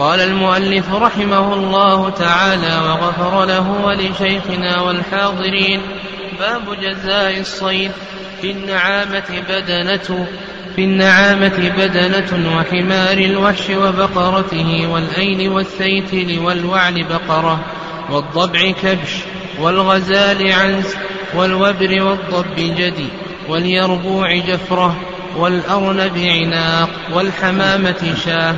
قال المؤلف رحمه الله تعالى وغفر له ولشيخنا والحاضرين باب جزاء الصيد في النعامة بدنة في النعامة بدنة وحمار الوحش وبقرته والأين والثيتل والوعل بقرة والضبع كبش والغزال عنز والوبر والضب جدي واليربوع جفرة والأرنب عناق والحمامة شاة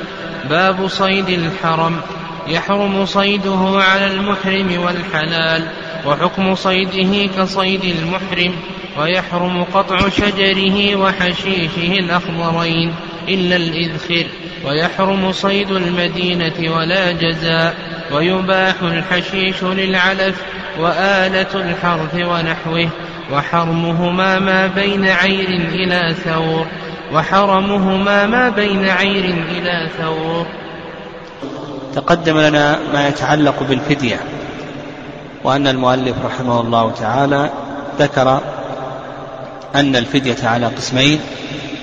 باب صيد الحرم. يحرم صيده على المحرم والحلال وحكم صيده كصيد المحرم ويحرم قطع شجره وحشيشه الأخضرين إلا الإذخر. ويحرم صيد المدينة ولا جزاء ويباح الحشيش للعلف وآلة الحرث ونحوه وحرمهما ما بين عير إلى ثور. وحرمهما ما بين عير إلى ثور. تقدم لنا ما يتعلق بالفدية وأن المؤلف رحمه الله تعالى ذكر أن الفدية على قسمين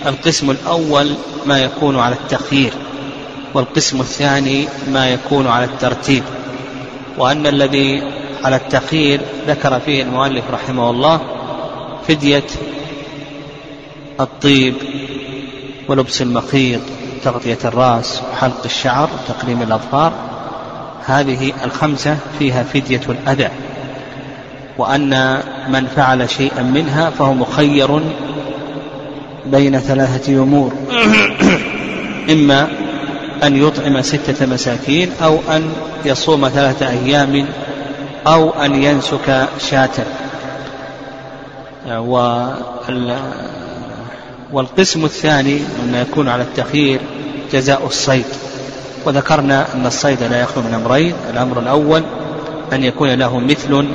القسم الأول ما يكون على التخيير والقسم الثاني ما يكون على الترتيب وأن الذي على التخيير ذكر فيه المؤلف رحمه الله فدية الطيب. ولبس المخيط تغطية الرأس وحلق الشعر وتقليم الأظفار. هذه الخمسة فيها فدية الأذى. وأن من فعل شيئا منها فهو مخير بين ثلاثة أمور. إما أن يطعم ستة مساكين أو أن يصوم ثلاثة أيام أو أن ينسك شاة. والقسم الثاني مما يكون على التخيير جزاء الصيد. وذكرنا أن الصيد لا يخلو من أمرين الأمر الأول أن يكون له مثل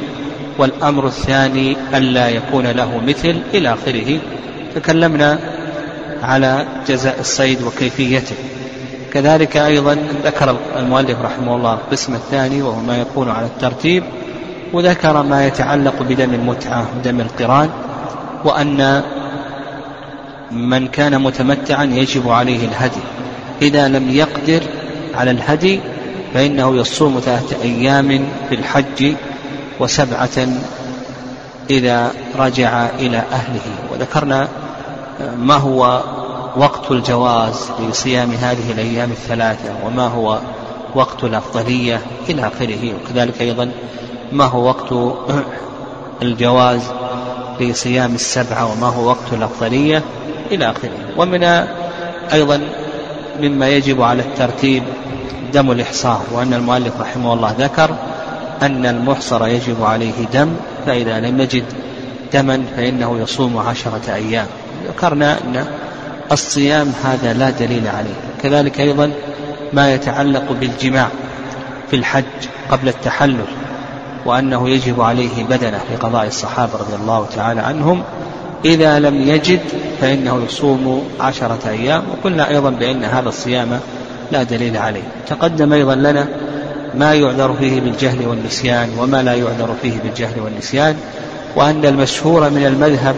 والأمر الثاني ألا يكون له مثل إلى آخره. تكلمنا على جزاء الصيد وكيفيته. كذلك أيضا ذكر المؤلف رحمه الله القسم الثاني وهو ما يكون على الترتيب وذكر ما يتعلق بدم المتعة ودم القران وأن من كان متمتعا يجب عليه الهدي. إذا لم يقدر على الهدي فإنه يصوم ثلاثة أيام في الحج وسبعة إذا رجع إلى أهله. وذكرنا ما هو وقت الجواز لصيام هذه الأيام الثلاثة وما هو وقت الأفضلية إلى آخره. وكذلك أيضا ما هو وقت الجواز لصيام السبعة وما هو وقت الأفضلية إلى آخره. ومن أيضا مما يجب على الترتيب دم الإحصار وأن المؤلف رحمه الله ذكر أن المحصر يجب عليه دم فإذا لم يجد دما فإنه يصوم عشرة أيام. ذكرنا أن الصيام هذا لا دليل عليه. كذلك أيضا ما يتعلق بالجماع في الحج قبل التحلل وأنه يجب عليه بدنة لقضاء الصحابة رضي الله تعالى عنهم إذا لم يجد فإنه يصوم عشرة أيام وقلنا أيضا بأن هذا الصيام لا دليل عليه. تقدم أيضا لنا ما يعذر فيه بالجهل والنسيان وما لا يعذر فيه بالجهل والنسيان وأن المشهور من المذهب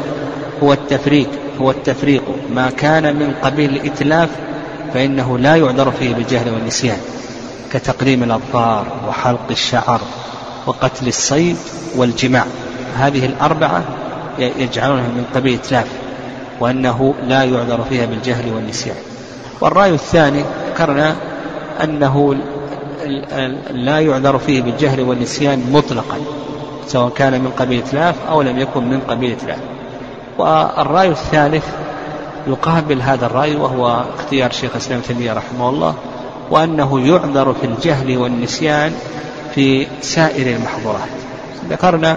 هو التفريق هو التفريق. ما كان من قبيل الإتلاف فإنه لا يعذر فيه بالجهل والنسيان كتقليم الأظفار وحلق الشعر وقتل الصيد والجماع. هذه الأربعة يجعلونها من قبيل إتلاف وأنه لا يعذر فيها بالجهل والنسيان. والرأي الثاني ذكرنا أنه لا يعذر فيه بالجهل والنسيان مطلقا سواء كان من قبيل إتلاف أو لم يكن من قبيل إتلاف. والرأي الثالث يقابل هذا الرأي وهو اختيار شيخ الإسلام تيمية رحمه الله وأنه يعذر في الجهل والنسيان في سائر المحظورات. ذكرنا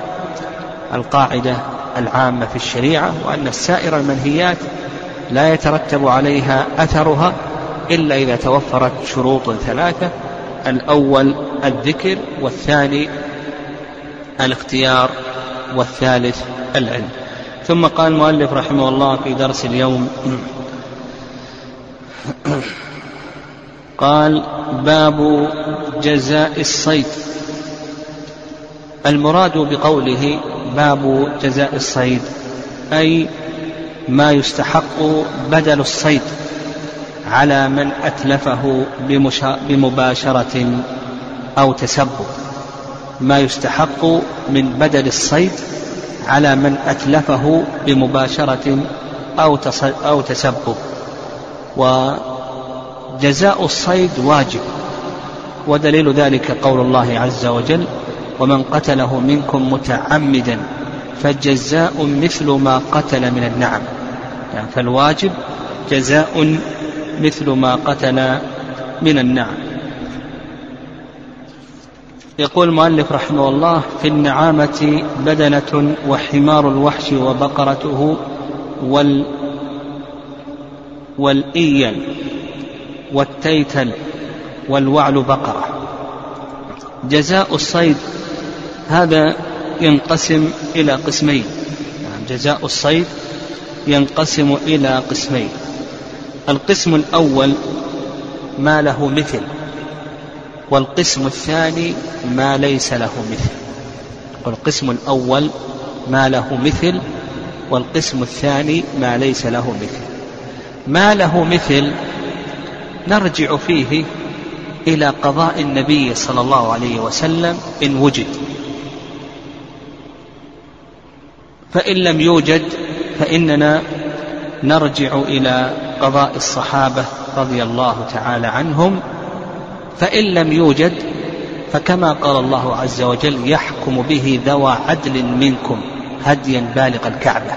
القاعدة العامة في الشريعة وأن السائر المنهيات لا يترتب عليها أثرها إلا إذا توفرت شروط ثلاثة الأول الذكر والثاني الاختيار والثالث العلم. ثم قال المؤلف رحمه الله في درس اليوم قال باب جزاء الصيد. المراد بقوله باب جزاء الصيد أي ما يستحق بدل الصيد على من أتلفه بمباشرة أو تسبب. ما يستحق من بدل الصيد على من أتلفه بمباشرة أو أو تسبب. وجزاء الصيد واجب ودليل ذلك قول الله عز وجل ومن قتله منكم متعمدا فجزاء مثل ما قتل من النعم. يعني فالواجب جزاء مثل ما قتل من النعم. يقول المؤلف رحمه الله في النعامة بدنة وحمار الوحش وبقرته وال والإيل والتيتل والوعل بقرة. جزاء الصيد هذا ينقسم إلى قسمين. يعني جزاء الصيد ينقسم إلى قسمين. القسم الأول ما له مثل والقسم الثاني ما ليس له مثل. والقسم الأول ما له مثل والقسم الثاني ما ليس له مثل. ما له مثل نرجع فيه إلى قضاء النبي صلى الله عليه وسلم إن وجد. فإن لم يوجد فإننا نرجع إلى قضاء الصحابة رضي الله تعالى عنهم. فإن لم يوجد فكما قال الله عز وجل يحكم به ذوى عدل منكم هديا بالغ الكعبة.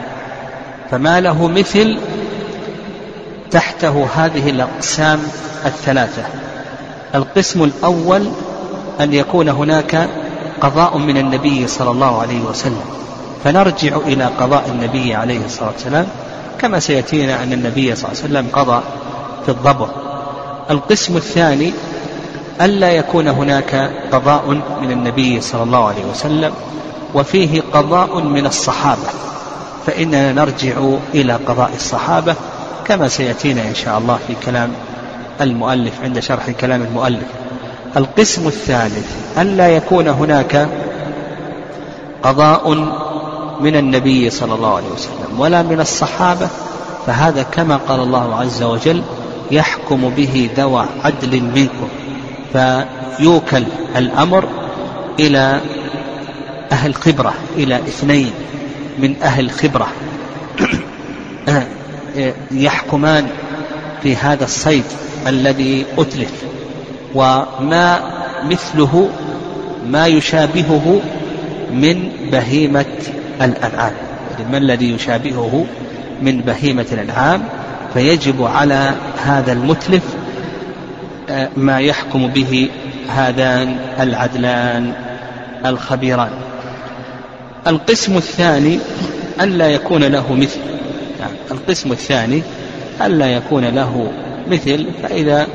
فما له مثل تحته هذه الأقسام الثلاثة. القسم الأول أن يكون هناك قضاء من النبي صلى الله عليه وسلم. فنرجع إلى قضاء النبي عليه الصلاة والسلام كما سيأتينا أن النبي صلى الله عليه وسلم قضى في الضبع. القسم الثاني ألا يكون هناك قضاء من النبي صلى الله عليه وسلم وفيه قضاء من الصحابة. فإننا نرجع إلى قضاء الصحابة كما سيأتينا إن شاء الله في كلام المؤلف عند شرح كلام المؤلف. القسم الثالث ألا يكون هناك قضاء من النبي صلى الله عليه وسلم ولا من الصحابة فهذا كما قال الله عز وجل يحكم به ذوى عدل منكم. فيوكل الأمر إلى أهل خبرة إلى اثنين من أهل خبرة. يحكمان في هذا الصيد الذي أتلف وما مثله ما يشابهه من بهيمة الأنعام. يعني ما الذي يشابهه من بهيمة الأنعام؟ فيجب على هذا المتلف آه، ما يحكم به هذان العدلان الخبيران. القسم الثاني ألا يكون له مثل. يعني القسم الثاني ألا يكون له مثل فإذا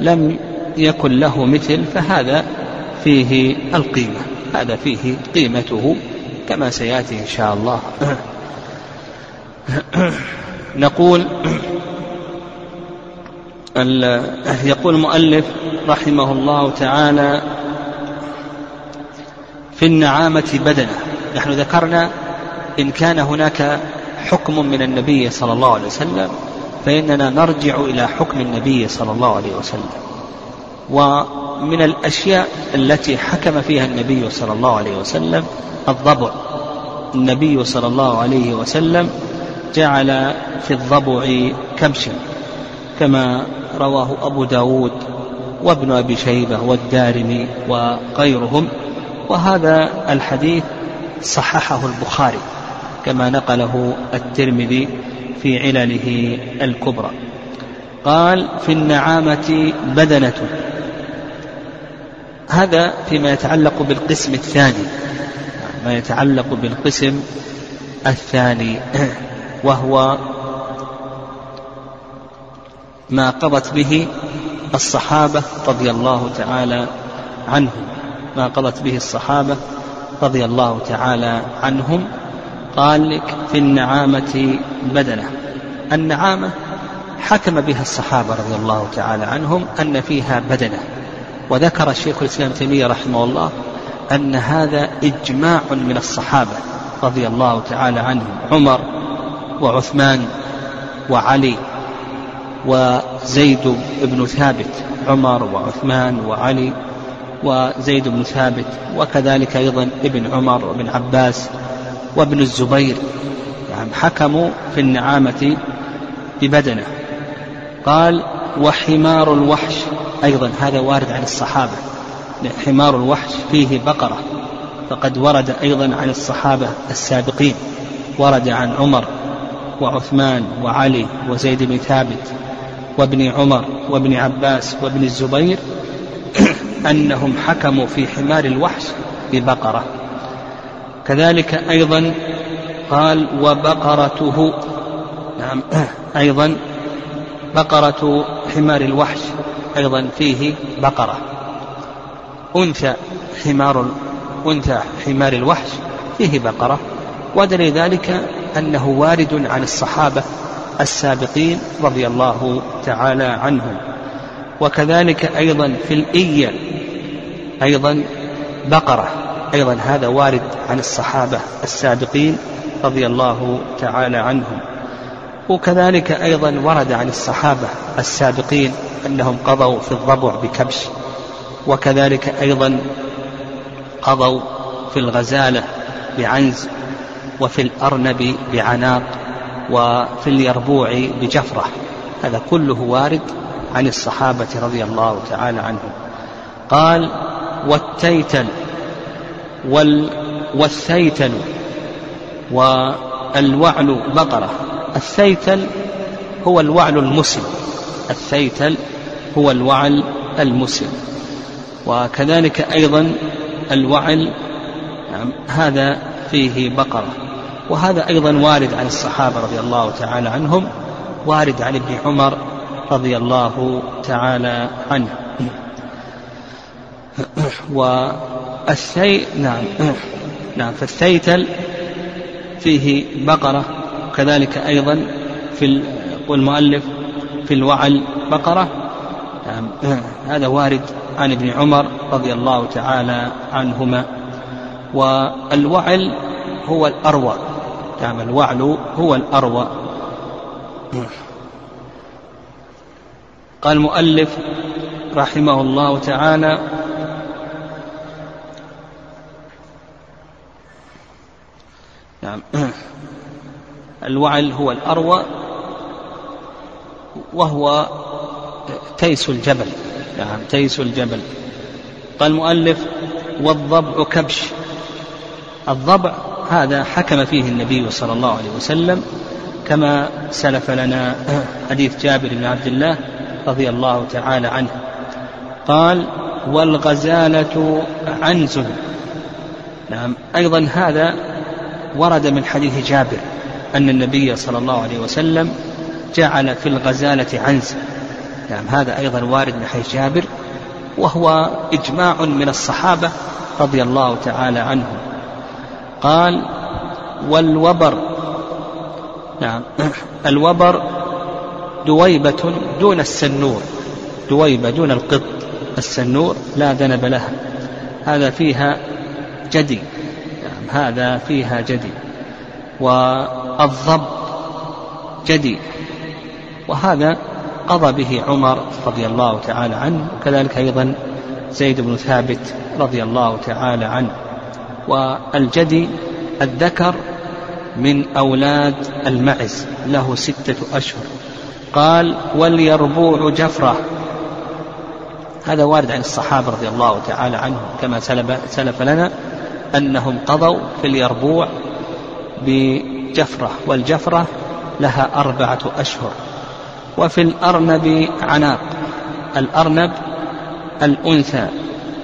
لم يكن له مثل فهذا فيه القيمة. هذا فيه قيمته. كما سيأتي إن شاء الله. نقول يقول المؤلف رحمه الله تعالى في النعامة بدنة نحن ذكرنا إن كان هناك حكم من النبي صلى الله عليه وسلم فإننا نرجع إلى حكم النبي صلى الله عليه وسلم. ومن الأشياء التي حكم فيها النبي صلى الله عليه وسلم الضبع. النبي صلى الله عليه وسلم جعل في الضبع كبشا كما رواه أبو داود وابن أبي شيبة والدارمي وغيرهم. وهذا الحديث صححه البخاري كما نقله الترمذي في علله الكبرى. قال في النعامة بدنة هذا فيما يتعلق بالقسم الثاني ما يتعلق بالقسم الثاني وهو ما قضت به الصحابة رضي الله تعالى عنهم. ما قضت به الصحابة رضي الله تعالى عنهم. قال لك في النعامة بدنة. النعامة حكم بها الصحابة رضي الله تعالى عنهم أن فيها بدنة. وذكر الشيخ الإسلام تيمية رحمه الله أن هذا إجماع من الصحابة رضي الله تعالى عنهم عمر وعثمان وعلي وزيد بن ثابت عمر وعثمان وعلي وزيد بن ثابت وكذلك أيضا ابن عمر وابن عباس وابن الزبير يعني حكموا في النعامة ببدنه. قال وحمار الوحش أيضا هذا وارد عن الصحابة حمار الوحش فيه بقرة فقد ورد أيضا عن الصحابة السابقين ورد عن عمر وعثمان وعلي وزيد بن ثابت وابن عمر وابن عباس وابن الزبير أنهم حكموا في حمار الوحش ببقرة. كذلك أيضا قال وبقرته نعم أيضا بقرة حمار الوحش أيضا فيه بقرة. أنثى حمار أنثى حمار الوحش فيه بقرة. ودليل ذلك أنه وارد عن الصحابة السابقين رضي الله تعالى عنهم. وكذلك أيضا في الإية أيضا بقرة. أيضا هذا وارد عن الصحابة السابقين رضي الله تعالى عنهم. وكذلك أيضا ورد عن الصحابة السابقين أنهم قضوا في الضبع بكبش وكذلك أيضا قضوا في الغزالة بعنز وفي الأرنب بعناق وفي اليربوع بجفرة. هذا كله وارد عن الصحابة رضي الله تعالى عنهم. قال والتيتل وال والثيتل والوعل بقرة. الثيتل هو الوعل المسن. الثيتل هو الوعل المسن. وكذلك أيضا الوعل نعم هذا فيه بقرة. وهذا أيضا وارد عن الصحابة رضي الله تعالى عنهم وارد عن ابن عمر رضي الله تعالى عنه. والثي نعم نعم فالثيتل فيه بقرة. كذلك أيضا في والمؤلف في الوعل بقرة. نعم. هذا وارد عن ابن عمر رضي الله تعالى عنهما. والوعل هو الأروى. نعم الوعل هو الأروى. قال المؤلف رحمه الله تعالى نعم. الوعل هو الأروى وهو تيس الجبل. نعم تيس الجبل. قال المؤلف والضبع كبش. الضبع هذا حكم فيه النبي صلى الله عليه وسلم كما سلف لنا حديث جابر بن عبد الله رضي الله تعالى عنه. قال والغزالة عنز. نعم أيضا هذا ورد من حديث جابر. أن النبي صلى الله عليه وسلم جعل في الغزالة عنز نعم هذا أيضا وارد من حديث جابر وهو إجماع من الصحابة رضي الله تعالى عنهم. قال والوبر نعم الوبر دويبة دون السنور دويبة دون القط السنور لا ذنب لها. هذا فيها جدي نعم هذا فيها جدي. والضب جدي وهذا قضى به عمر رضي الله تعالى عنه وكذلك أيضا زيد بن ثابت رضي الله تعالى عنه. والجدي الذكر من أولاد المعز له ستة أشهر. قال وليربوع جفرة. هذا وارد عن الصحابة رضي الله تعالى عنهم كما سلف لنا أنهم قضوا في اليربوع بجفرة والجفرة لها أربعة أشهر. وفي الأرنب عناق الأرنب الأنثى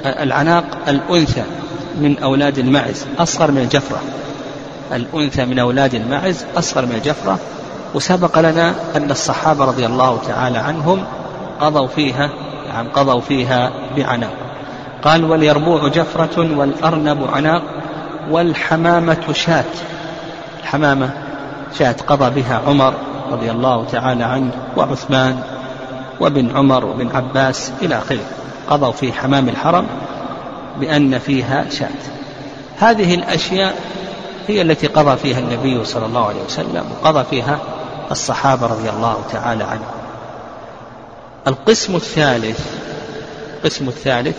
العناق الأنثى من أولاد المعز أصغر من الجفرة. الأنثى من أولاد المعز أصغر من الجفرة. وسبق لنا أن الصحابة رضي الله تعالى عنهم قضوا فيها نعم قضوا فيها بعناق. قال واليربوع جفرة والأرنب عناق والحمامة شاة. الحمامة شاة قضى بها عمر رضي الله تعالى عنه وعثمان وابن عمر وابن عباس إلى آخره. قضوا في حمام الحرم بأن فيها شاة. هذه الأشياء هي التي قضى فيها النبي صلى الله عليه وسلم وقضى فيها الصحابة رضي الله تعالى عنهم. القسم الثالث القسم الثالث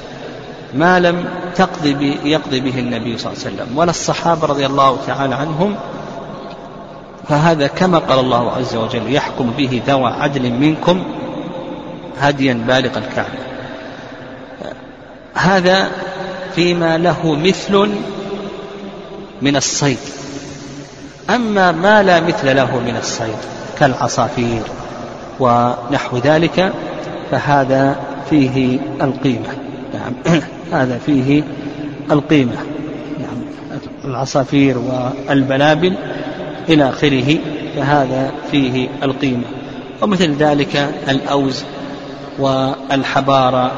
ما لم تقضي يقضي به النبي صلى الله عليه وسلم ولا الصحابة رضي الله تعالى عنهم فهذا كما قال الله عز وجل يحكم به ذوى عدل منكم هديا بالغ الكعبة. هذا فيما له مثل من الصيد. أما ما لا مثل له من الصيد كالعصافير ونحو ذلك فهذا فيه القيمة. نعم. هذا فيه القيمة. نعم. العصافير والبلابل إلى آخره فهذا فيه القيمة. ومثل ذلك الأوز والحبارة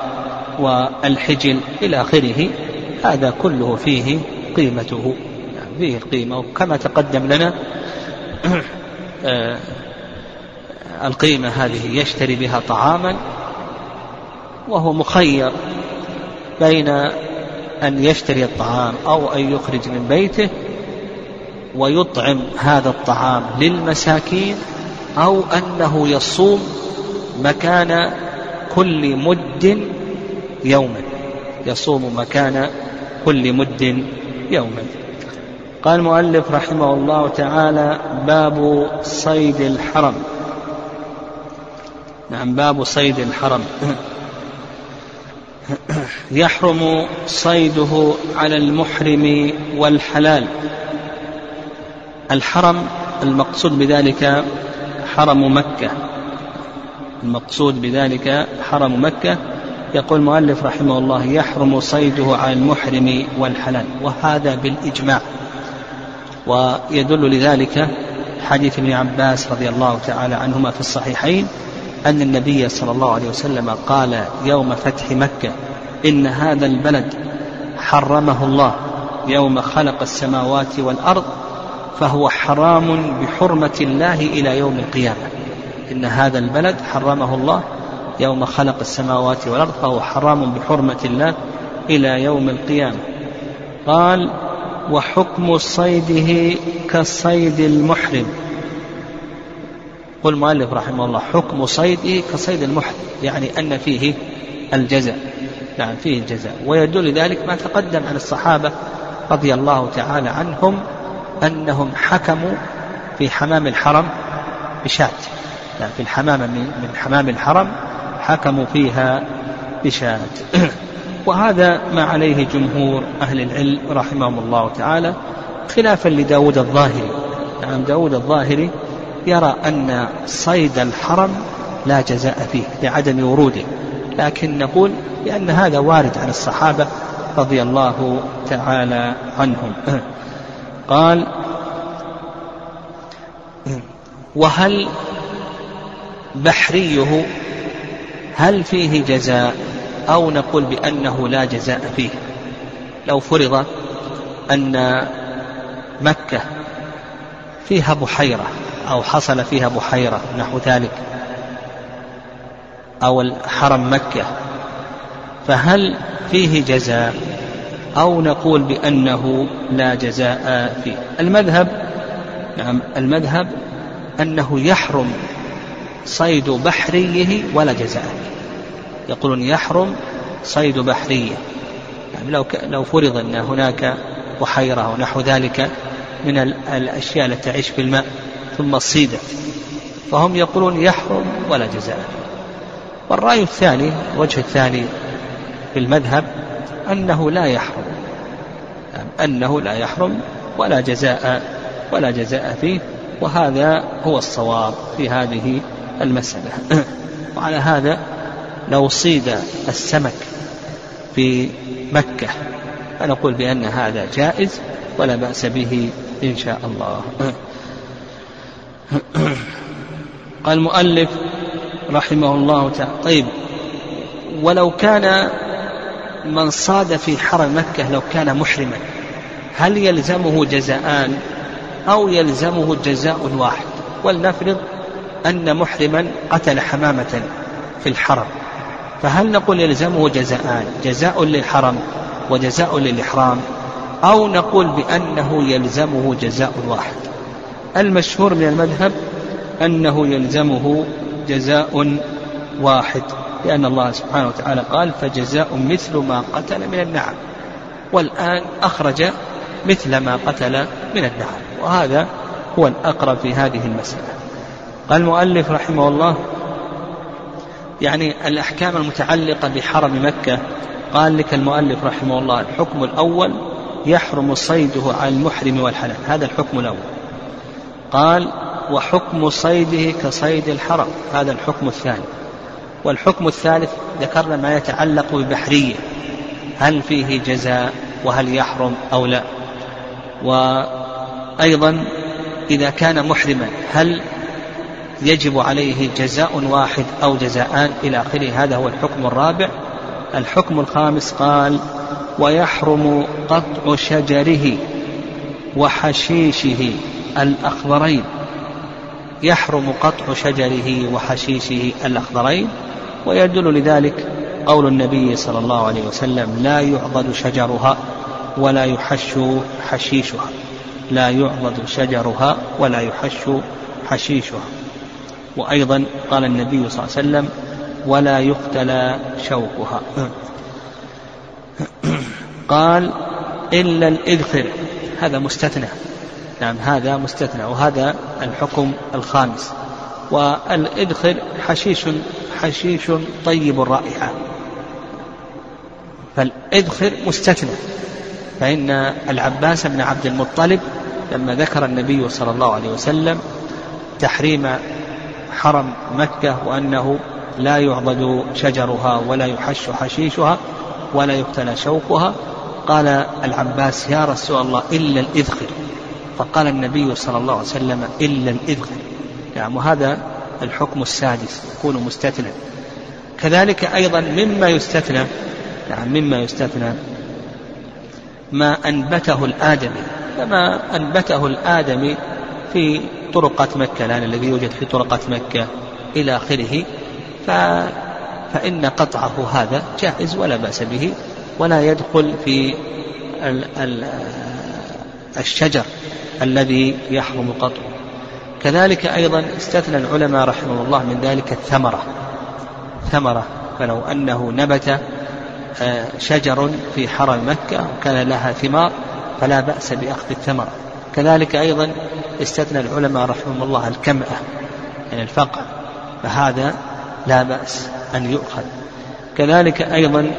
والحجل إلى آخره هذا كله فيه قيمته. يعني فيه القيمة وكما تقدم لنا آه، القيمة هذه يشتري بها طعاما وهو مخير بين أن يشتري الطعام أو أن يخرج من بيته ويطعم هذا الطعام للمساكين أو أنه يصوم مكان كل مد يوما يصوم مكان كل مد يوما قال المؤلف رحمه الله تعالى باب صيد الحرم. نعم باب صيد الحرم. يحرم صيده على المحرم والحلال. الحرم المقصود بذلك حرم مكة. المقصود بذلك حرم مكة. يقول المؤلف رحمه الله يحرم صيده على المحرم والحلال وهذا بالإجماع. ويدل لذلك حديث ابن عباس رضي الله تعالى عنهما في الصحيحين أن النبي صلى الله عليه وسلم قال يوم فتح مكة إن هذا البلد حرمه الله يوم خلق السماوات والأرض فهو حرام بحرمة الله إلى يوم القيامة. إن هذا البلد حرمه الله يوم خلق السماوات والأرض فهو حرام بحرمة الله إلى يوم القيامة. قال وحكم صيده كصيد المحرم. قل المؤلف رحمه الله حكم صيده كصيد المحرم يعني أن فيه الجزاء. نعم فيه الجزاء. ويدل ذلك ما تقدم عن الصحابة رضي الله تعالى عنهم أنهم حكموا في حمام الحرم بشاة. يعني في الحمام من حمام الحرم حكموا فيها بشاة. وهذا ما عليه جمهور أهل العلم رحمهم الله تعالى خلافا لداود الظاهري. نعم داود الظاهري يرى أن صيد الحرم لا جزاء فيه لعدم وروده. لكن نقول لأن هذا وارد عن الصحابة رضي الله تعالى عنهم. قال وهل بحريه هل فيه جزاء؟ أو نقول بأنه لا جزاء فيه. لو فرض أن مكة فيها بحيرة أو حصل فيها بحيرة نحو ذلك أو الحرم مكة فهل فيه جزاء؟ أو نقول بأنه لا جزاء فيه. المذهب نعم المذهب أنه يحرم صيد بحريه ولا جزاء يقولون يحرم صيد بحريه. يعني لو لو فرض أن هناك بحيرة ونحو ذلك من الأشياء التي تعيش في الماء ثم الصيدة فهم يقولون يحرم ولا جزاء والرأي الثاني الوجه الثاني في المذهب أنه لا يحرم. أنه لا يحرم ولا جزاء ولا جزاء فيه وهذا هو الصواب في هذه المسألة. وعلى هذا لو صيد السمك في مكة فنقول بأن هذا جائز ولا بأس به إن شاء الله. قال المؤلف رحمه الله تعالى طيب ولو كان من صاد في حرم مكة لو كان محرما هل يلزمه جزاءان أو يلزمه جزاء واحد؟ ولنفرض أن محرما قتل حمامة في الحرم. فهل نقول يلزمه جزاءان؟ جزاء للحرم وجزاء للإحرام أو نقول بأنه يلزمه جزاء واحد؟ المشهور من المذهب أنه يلزمه جزاء واحد لأن الله سبحانه وتعالى قال فجزاء مثل ما قتل من النعم. والآن أخرج مثل ما قتل من النعم وهذا هو الأقرب في هذه المسألة. قال المؤلف رحمه الله يعني الأحكام المتعلقة بحرم مكة قال لك المؤلف رحمه الله الحكم الأول يحرم صيده على المحرم والحلال. هذا الحكم الأول. قال وحكم صيده كصيد الحرم. هذا الحكم الثاني. والحكم الثالث ذكرنا ما يتعلق ببحرية. هل فيه جزاء وهل يحرم أو لا؟ وأيضا إذا كان محرما هل يجب عليه جزاء واحد أو جزاءان إلى آخره؟ هذا هو الحكم الرابع. الحكم الخامس قال ويحرم قطع شجره وحشيشه الأخضرين. يحرم قطع شجره وحشيشه الأخضرين. ويدل لذلك قول النبي صلى الله عليه وسلم لا يعضد شجرها ولا يحش حشيشها. لا يعضد شجرها ولا يحش حشيشها. وأيضا قال النبي صلى الله عليه وسلم ولا يقتلى شوكها. قال إلا الإذخر. هذا مستثنى. نعم هذا مستثنى. وهذا الحكم الخامس. والإذخر حشيش حشيش طيب الرائحة. فالإذخر مستثنى. فإن العباس بن عبد المطلب لما ذكر النبي صلى الله عليه وسلم تحريم حرم مكة وأنه لا يعضد شجرها ولا يحش حشيشها ولا يقتلى شوكها قال العباس يا رسول الله إلا الإذخر. فقال النبي صلى الله عليه وسلم إلا الإذخر. نعم وهذا الحكم السادس يكون مستثنى. كذلك أيضا مما يستثنى نعم مما يستثنى ما أنبته الآدمي فما أنبته الآدمي في طرقة مكة الآن الذي يوجد في طرقة مكة إلى آخره. ف فإن قطعه هذا جائز ولا بأس به ولا يدخل في ال ال الشجر الذي يحرم قطعه. كذلك أيضا استثنى العلماء رحمه الله من ذلك الثمرة. ثمرة فلو أنه نبت شجر في حرم مكة وكان لها ثمار فلا بأس بأخذ الثمرة كذلك أيضا استثنى العلماء رحمهم الله الكمأة يعني الفقع فهذا لا بأس أن يؤخذ. كذلك أيضا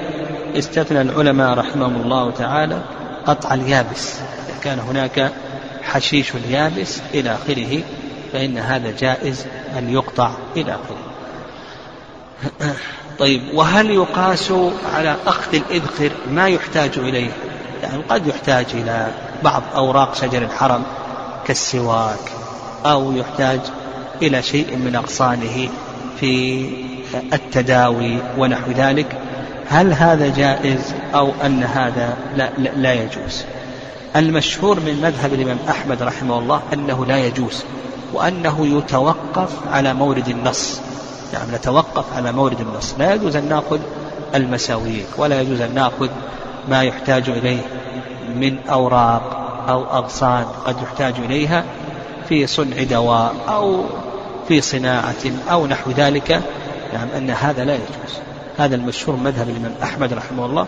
استثنى العلماء رحمهم الله تعالى قطع اليابس. إذا كان هناك حشيش يابس إلى آخره فإن هذا جائز أن يقطع إلى آخره. طيب وهل يقاس على أخذ الإذخر ما يحتاج إليه؟ يعني قد يحتاج إلى بعض أوراق شجر الحرم كالسواك أو يحتاج إلى شيء من أغصانه في التداوي ونحو ذلك. هل هذا جائز أو أن هذا لا, لا, لا يجوز؟ المشهور من مذهب الإمام أحمد رحمه الله أنه لا يجوز وأنه يتوقف على مورد النص. يعني نتوقف على مورد النص لا يجوز أن نأخذ المساويك ولا يجوز أن نأخذ ما يحتاج إليه من أوراق أو أغصان قد يحتاج إليها في صنع دواء أو في صناعة أو نحو ذلك. يعني أن هذا لا يجوز. هذا المشهور مذهب الإمام أحمد رحمه الله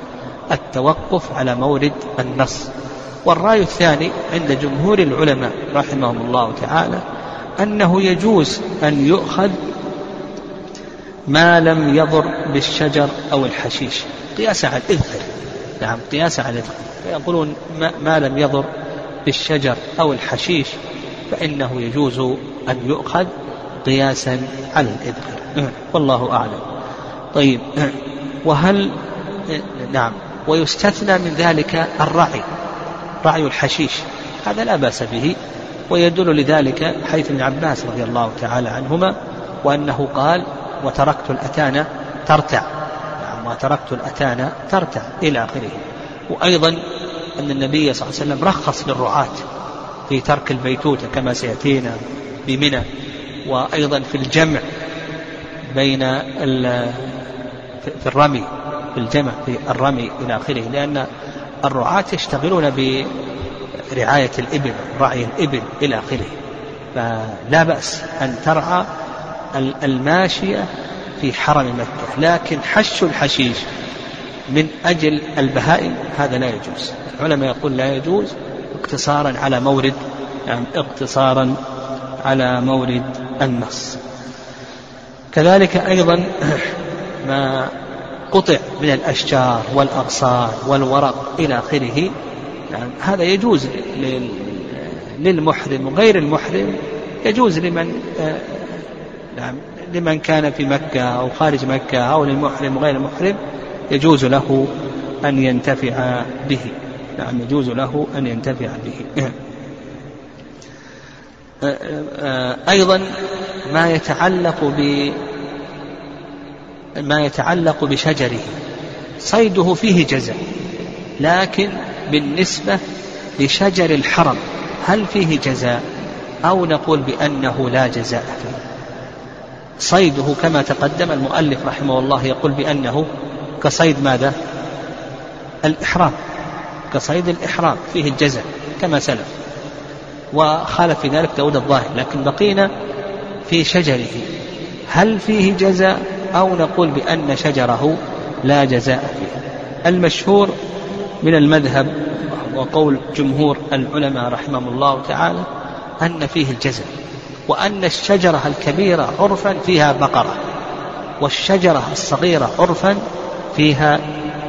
التوقف على مورد النص. والرأي الثاني عند جمهور العلماء رحمهم الله تعالى أنه يجوز أن يؤخذ ما لم يضر بالشجر أو الحشيش. قياسا على الإذخر نعم قياسا على الإذخر فيقولون ما, ما لم يضر بالشجر أو الحشيش فإنه يجوز أن يؤخذ قياسا على الإذخر والله أعلم. طيب وهل نعم ويستثنى من ذلك الرعي رعي الحشيش. هذا لا بأس به ويدل لذلك حيث ابن عباس رضي الله تعالى عنهما وأنه قال وتركت الأتان ترتع. نعم وتركت الأتان ترتع إلى آخره. وأيضا أن النبي صلى الله عليه وسلم رخص للرعاة في ترك البيتوتة كما سيأتينا بمنى. وأيضا في الجمع بين في الرمي في الجمع في الرمي إلى آخره. لأن الرعاة يشتغلون برعاية الإبل رعي الإبل إلى آخره. فلا بأس أن ترعى الماشية في حرم مكة. لكن حش الحشيش من أجل البهائم هذا لا يجوز. العلماء يقول لا يجوز اقتصارا على مورد يعني اقتصارا على مورد النص. كذلك أيضا ما قطع من الأشجار والأغصان والورق إلى آخره يعني هذا يجوز للمحرم وغير المحرم يجوز لمن نعم لمن كان في مكة أو خارج مكة أو للمحرم وغير المحرم يجوز له أن ينتفع به. نعم يجوز له أن ينتفع به. أيضا ما يتعلق ب ما يتعلق بشجره. صيده فيه جزاء لكن بالنسبة لشجر الحرم هل فيه جزاء؟ أو نقول بأنه لا جزاء فيه. صيده كما تقدم المؤلف رحمه الله يقول بأنه كصيد ماذا؟ الإحرام. كصيد الإحرام فيه الجزاء كما سلف. وخالف في ذلك داود الظاهر لكن بقينا في شجره. هل فيه جزاء أو نقول بأن شجره لا جزاء فيه. المشهور من المذهب وقول جمهور العلماء رحمهم الله تعالى أن فيه الجزاء وأن الشجرة الكبيرة عرفا فيها بقرة والشجرة الصغيرة عرفا فيها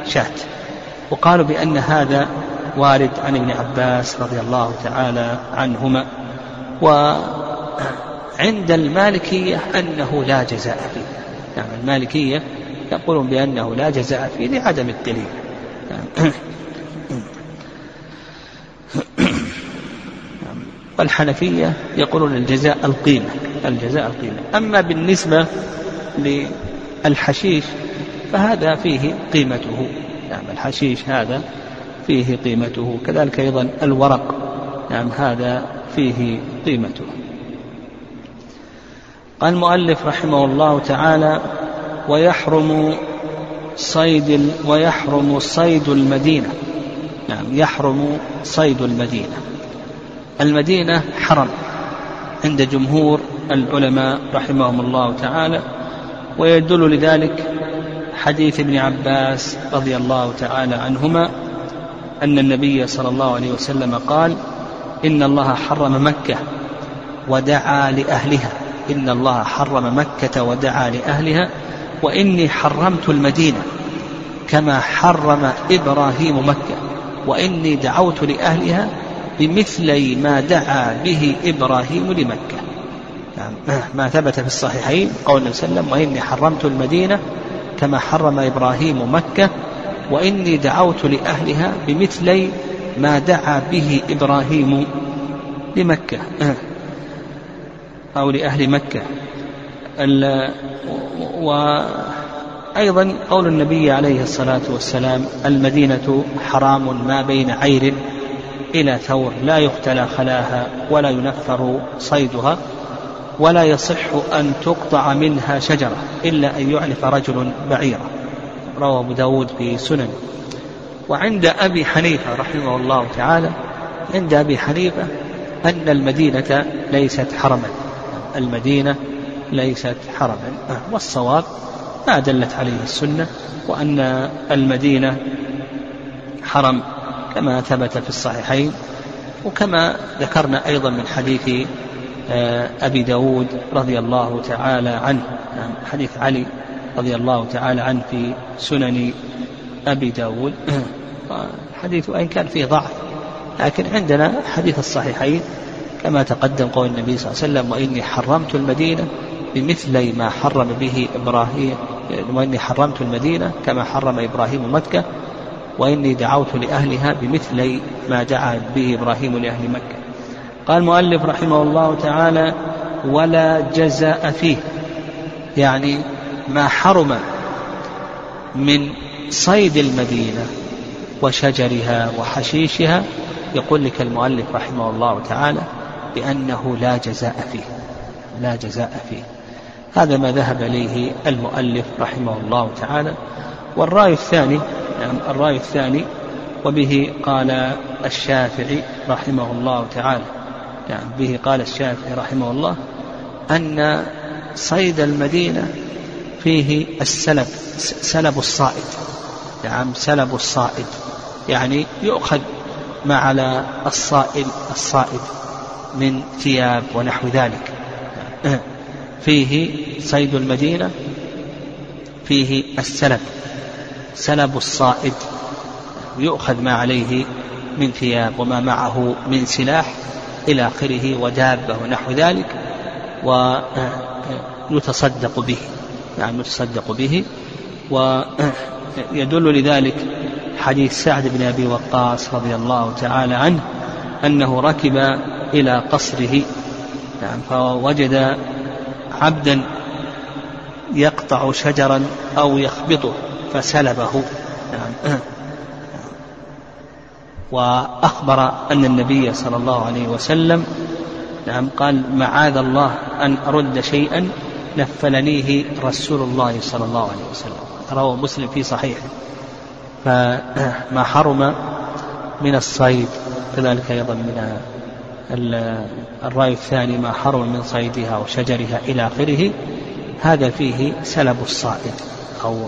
شاة. وقالوا بأن هذا وارد عن ابن عباس رضي الله تعالى عنهما. وعند المالكية أنه لا جزاء فيه. نعم المالكية يقولون بأنه لا جزاء فيه لعدم الدليل. والحنفية يقولون الجزاء القيمة الجزاء القيمة. أما بالنسبة للحشيش فهذا فيه قيمته. نعم الحشيش هذا فيه قيمته. كذلك أيضا الورق. نعم هذا فيه قيمته. قال المؤلف رحمه الله تعالى ويحرم صيد ويحرم صيد المدينة. نعم يحرم صيد المدينة. المدينة حرم عند جمهور العلماء رحمهم الله تعالى ويدل لذلك حديث ابن عباس رضي الله تعالى عنهما أن النبي صلى الله عليه وسلم قال إن الله حرم مكة ودعا لأهلها. إن الله حرم مكة ودعا لأهلها وإني حرمت المدينة كما حرم إبراهيم مكة وإني دعوت لأهلها بمثل ما دعا به إبراهيم لمكة. نعم. ما ثبت في الصحيحين قول النبي صلى الله عليه وسلم وإني حرمت المدينة كما حرم إبراهيم مكة وإني دعوت لأهلها بمثل ما دعا به إبراهيم لمكة. أو لأهل مكة. وأيضا قول النبي عليه الصلاة والسلام المدينة حرام ما بين عير إلى ثور لا يختلى خلاها ولا ينفر صيدها ولا يصح أن تقطع منها شجرة إلا أن يعلف رجل بعيرة. روى أبو داود في سنن. وعند أبي حنيفة رحمه الله تعالى عند أبي حنيفة أن المدينة ليست حرما. المدينة ليست حرما. والصواب ما دلت عليه السنة وأن المدينة حرم كما ثبت في الصحيحين وكما ذكرنا أيضا من حديث آه، أبي داود رضي الله تعالى عنه نعم، حديث علي رضي الله تعالى عنه في سنن أبي داود. حديث وإن كان فيه ضعف لكن عندنا حديث الصحيحين كما تقدم قول النبي صلى الله عليه وسلم وإني حرمت المدينة بمثل ما حرم به إبراهيم وإني حرمت المدينة كما حرم إبراهيم مكة وإني دعوت لأهلها بمثل ما دعا به إبراهيم لأهل مكة. قال المؤلف رحمه الله تعالى ولا جزاء فيه. يعني ما حرم من صيد المدينة وشجرها وحشيشها. يقول لك المؤلف رحمه الله تعالى بأنه لا جزاء فيه لا جزاء فيه. هذا ما ذهب إليه المؤلف رحمه الله تعالى. والرأي الثاني يعني الرأي الثاني وبه قال الشافعي رحمه الله تعالى. يعني به قال الشافعي رحمه الله أن صيد المدينة فيه السلب سلب الصائد. نعم سلب الصائد. يعني يؤخذ ما على الصائل الصائد من ثياب ونحو ذلك. فيه صيد المدينة فيه السلب. سلب الصائد يؤخذ ما عليه من ثياب وما معه من سلاح إلى آخره ودابة ونحو ذلك ويتصدق به يعني يتصدق به ويدل لذلك حديث سعد بن أبي وقاص رضي الله تعالى عنه أنه ركب إلى قصره يعني فوجد عبدا يقطع شجرا أو يخبطه فسلبه. يعني وأخبر أن النبي صلى الله عليه وسلم نعم قال معاذ الله أن أرد شيئا نفلنيه رسول الله صلى الله عليه وسلم. رواه مسلم في صحيحه فما حرم من الصيد كذلك أيضا من الرأي الثاني ما حرم من صيدها وشجرها إلى آخره. هذا فيه سلب الصائد أو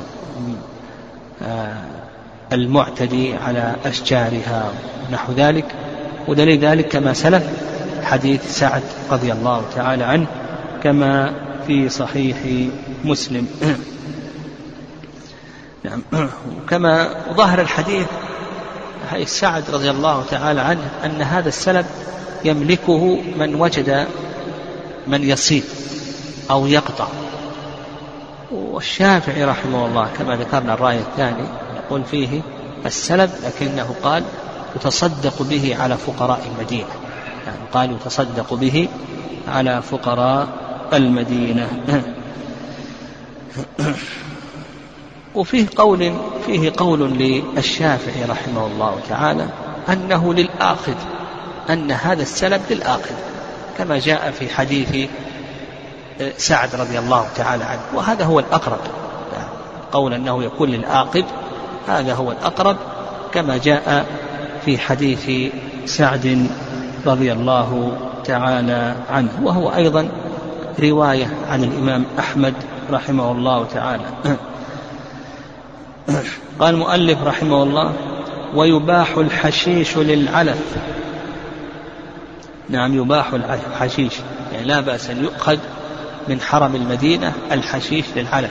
آه، المعتدي على أشجارها نحو ذلك. ودليل ذلك كما سلف حديث سعد رضي الله تعالى عنه كما في صحيح مسلم. نعم. كما ظهر الحديث حديث سعد رضي الله تعالى عنه أن هذا السلب يملكه من وجد من يصيد أو يقطع. والشافعي رحمه الله كما ذكرنا الرأي الثاني يقول فيه السلب لكنه قال يتصدق به على فقراء المدينة. يعني قال يتصدق به على فقراء المدينة. وفيه قول فيه قول للشافعي رحمه الله تعالى أنه للآخذ أن هذا السلب للآخذ كما جاء في حديث سعد رضي الله تعالى عنه وهذا هو الأقرب. قول أنه يكون للآخذ هذا هو الأقرب كما جاء في حديث سعد رضي الله تعالى عنه وهو أيضا رواية عن الإمام أحمد رحمه الله تعالى. قال المؤلف رحمه الله ويباح الحشيش للعلف. نعم يباح الحشيش يعني لا بأس أن يؤخذ من حرم المدينة الحشيش للعلف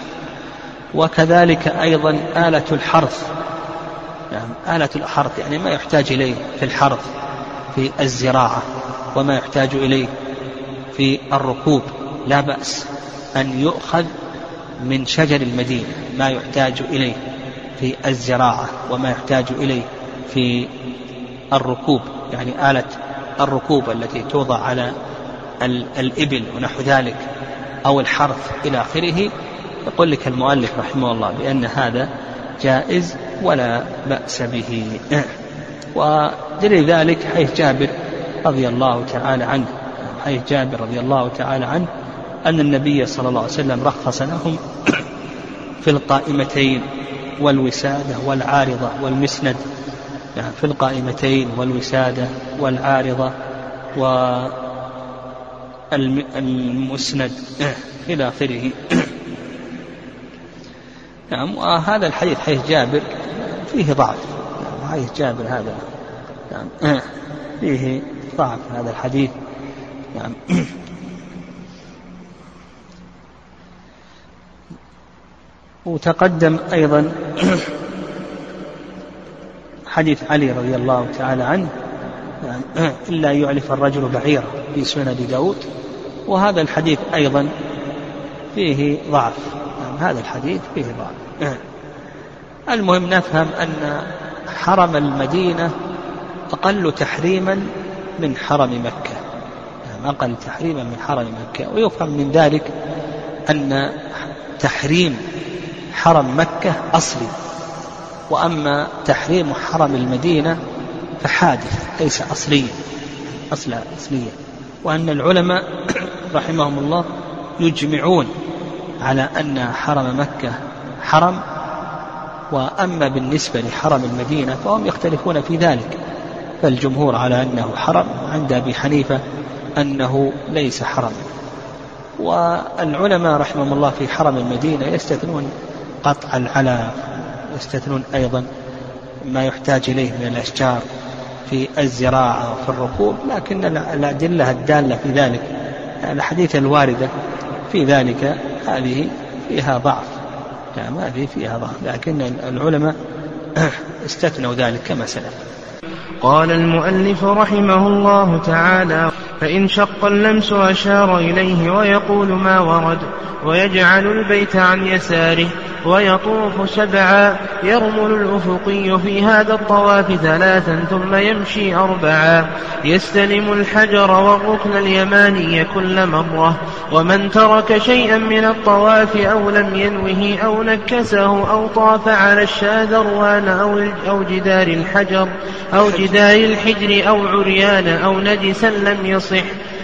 وكذلك أيضا آلة الحرث. نعم آلة الحرث يعني ما يحتاج إليه في الحرث في الزراعة وما يحتاج إليه في الركوب. لا بأس أن يؤخذ من شجر المدينة ما يحتاج إليه في الزراعة وما يحتاج إليه في الركوب. يعني آلة الركوب التي توضع على الإبل ونحو ذلك. أو الحرث إلى آخره يقول لك المؤلف رحمه الله بأن هذا جائز ولا بأس به. ودليل ذلك حيث جابر رضي الله تعالى عنه. حيث جابر رضي الله تعالى عنه أن النبي صلى الله عليه وسلم رخص لهم في القائمتين والوسادة والعارضة والمسند. يعني في القائمتين والوسادة والعارضة والمسند إلى آخره. نعم وهذا الحديث حديث جابر فيه ضعف. حديث جابر هذا نعم فيه ضعف هذا الحديث. نعم. وتقدم أيضا حديث علي رضي الله تعالى عنه. يعني إلا يعلف الرجل بعيرا في سنن داود. وهذا الحديث أيضا فيه ضعف. يعني هذا الحديث فيه ضعف. المهم نفهم أن حرم المدينة أقل تحريما من حرم مكة. يعني أقل تحريما من حرم مكة. ويفهم من ذلك أن تحريم حرم مكة أصلي. وأما تحريم حرم المدينة فحادث ليس أصليا أصلا أصليا وأن العلماء رحمهم الله يجمعون على أن حرم مكة حرم وأما بالنسبة لحرم المدينة فهم يختلفون في ذلك. فالجمهور على أنه حرم عند أبي حنيفة أنه ليس حرما والعلماء رحمهم الله في حرم المدينة يستثنون قطع العلاف يستثنون أيضا ما يحتاج إليه من الأشجار في الزراعة وفي الركوب لكن الأدلة الدالة في ذلك الحديث الواردة في ذلك هذه فيها ضعف. ما في فيها ضعف لكن العلماء استثنوا ذلك كما سلف. قال المؤلف رحمه الله تعالى فإن شق اللمس أشار إليه ويقول ما ورد ويجعل البيت عن يساره ويطوف سبعا يرمل الأفقي في هذا الطواف ثلاثا ثم يمشي أربعا. يستلم الحجر والركن اليماني كل مرة. ومن ترك شيئا من الطواف أو لم ينوه أو نكسه أو طاف على الشاذروان أو, أو جدار الحجر أو جدار الحجر أو عريان أو نجسا لم يصح.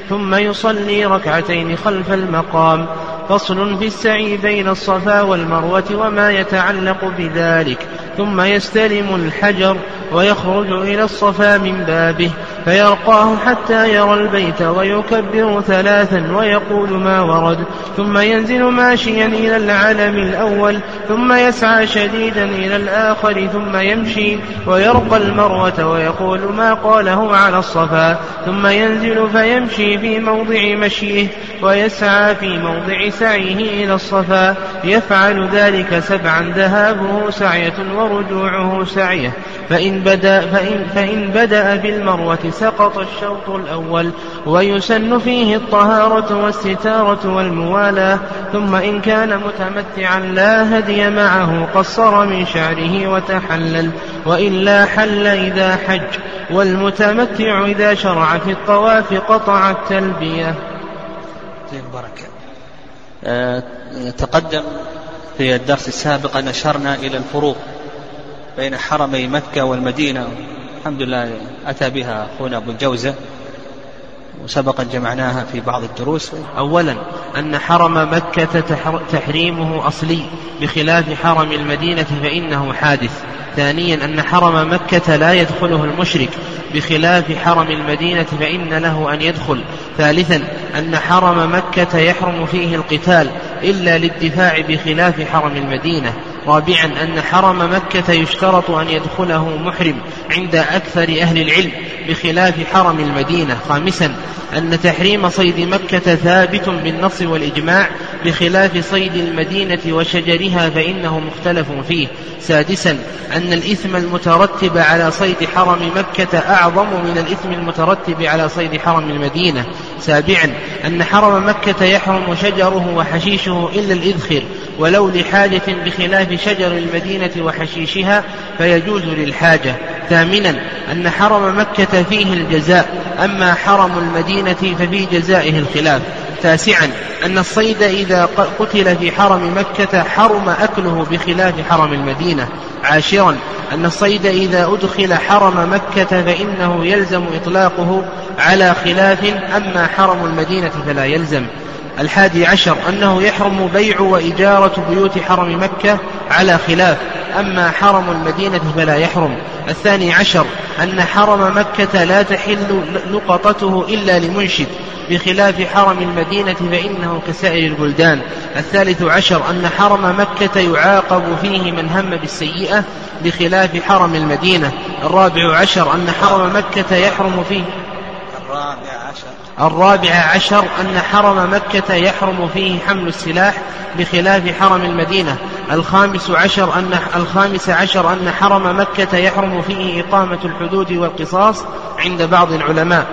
ثم يصلي ركعتين خلف المقام. فصل في السعي بين الصفا والمروة وما يتعلق بذلك. ثم يستلم الحجر ويخرج إلى الصفا من بابه فيرقاه حتى يرى البيت ويكبر ثلاثا ويقول ما ورد ثم ينزل ماشيا إلى العلم الأول ثم يسعى شديدا إلى الآخر ثم يمشي ويرقى المروة ويقول ما قاله على الصفا ثم ينزل فيمشي في موضع مشيه ويسعى في موضع سعيه إلى الصفا يفعل ذلك سبعا ذهابه سعية ورجوعه سعيه. فإن بدأ, فإن, فإن بدأ بالمروة سقط الشوط الأول ويسن فيه الطهارة والستارة والموالاة ثم إن كان متمتعا لا هدي معه قصر من شعره وتحلل وإلا حل إذا حج والمتمتع إذا شرع في الطواف قطع التلبية. بركة أه تقدم في الدرس السابق أن أشرنا إلى الفروق. بين حرمي مكة والمدينة. الحمد لله أتى بها أخونا أبو الجوزة وسبقا جمعناها في بعض الدروس. أولا أن حرم مكة تحريمه أصلي بخلاف حرم المدينة فإنه حادث. ثانيا أن حرم مكة لا يدخله المشرك بخلاف حرم المدينة فإن له أن يدخل. ثالثا أن حرم مكة يحرم فيه القتال إلا للدفاع بخلاف حرم المدينة. رابعا أن حرم مكة يشترط أن يدخله محرم. عند أكثر أهل العلم بخلاف حرم المدينة. خامسا أن تحريم صيد مكة ثابت بالنص والإجماع بخلاف صيد المدينة وشجرها فإنه مختلف فيه. سادسا أن الإثم المترتب على صيد حرم مكة أعظم من الإثم المترتب على صيد حرم المدينة. سابعا أن حرم مكة يحرم شجره وحشيشه إلا الإذخر ولو لحاجة بخلاف شجر المدينة وحشيشها فيجوز للحاجة. ثامنا أن حرم مكة فيه الجزاء أما حرم المدينة ففي جزائه الخلاف. تاسعا أن الصيد إذا قتل في حرم مكة حرم أكله بخلاف حرم المدينة. عاشرا أن الصيد إذا أدخل حرم مكة فإنه يلزم إطلاقه على خلاف أما حرم المدينة فلا يلزم. الحادي عشر أنه يحرم بيع وإجارة بيوت حرم مكة على خلاف أما حرم المدينة فلا يحرم. الثاني عشر أن حرم مكة لا تحل لقطته إلا لمنشد بخلاف حرم المدينة فإنه كسائر البلدان. الثالث عشر أن حرم مكة يعاقب فيه من هم بالسيئة بخلاف حرم المدينة. الرابع عشر أن حرم مكة يحرم فيه الرابع عشر أن حرم مكة يحرم فيه حمل السلاح بخلاف حرم المدينة. الخامس عشر أن الخامس عشر أن حرم مكة يحرم فيه إقامة الحدود والقصاص عند بعض العلماء.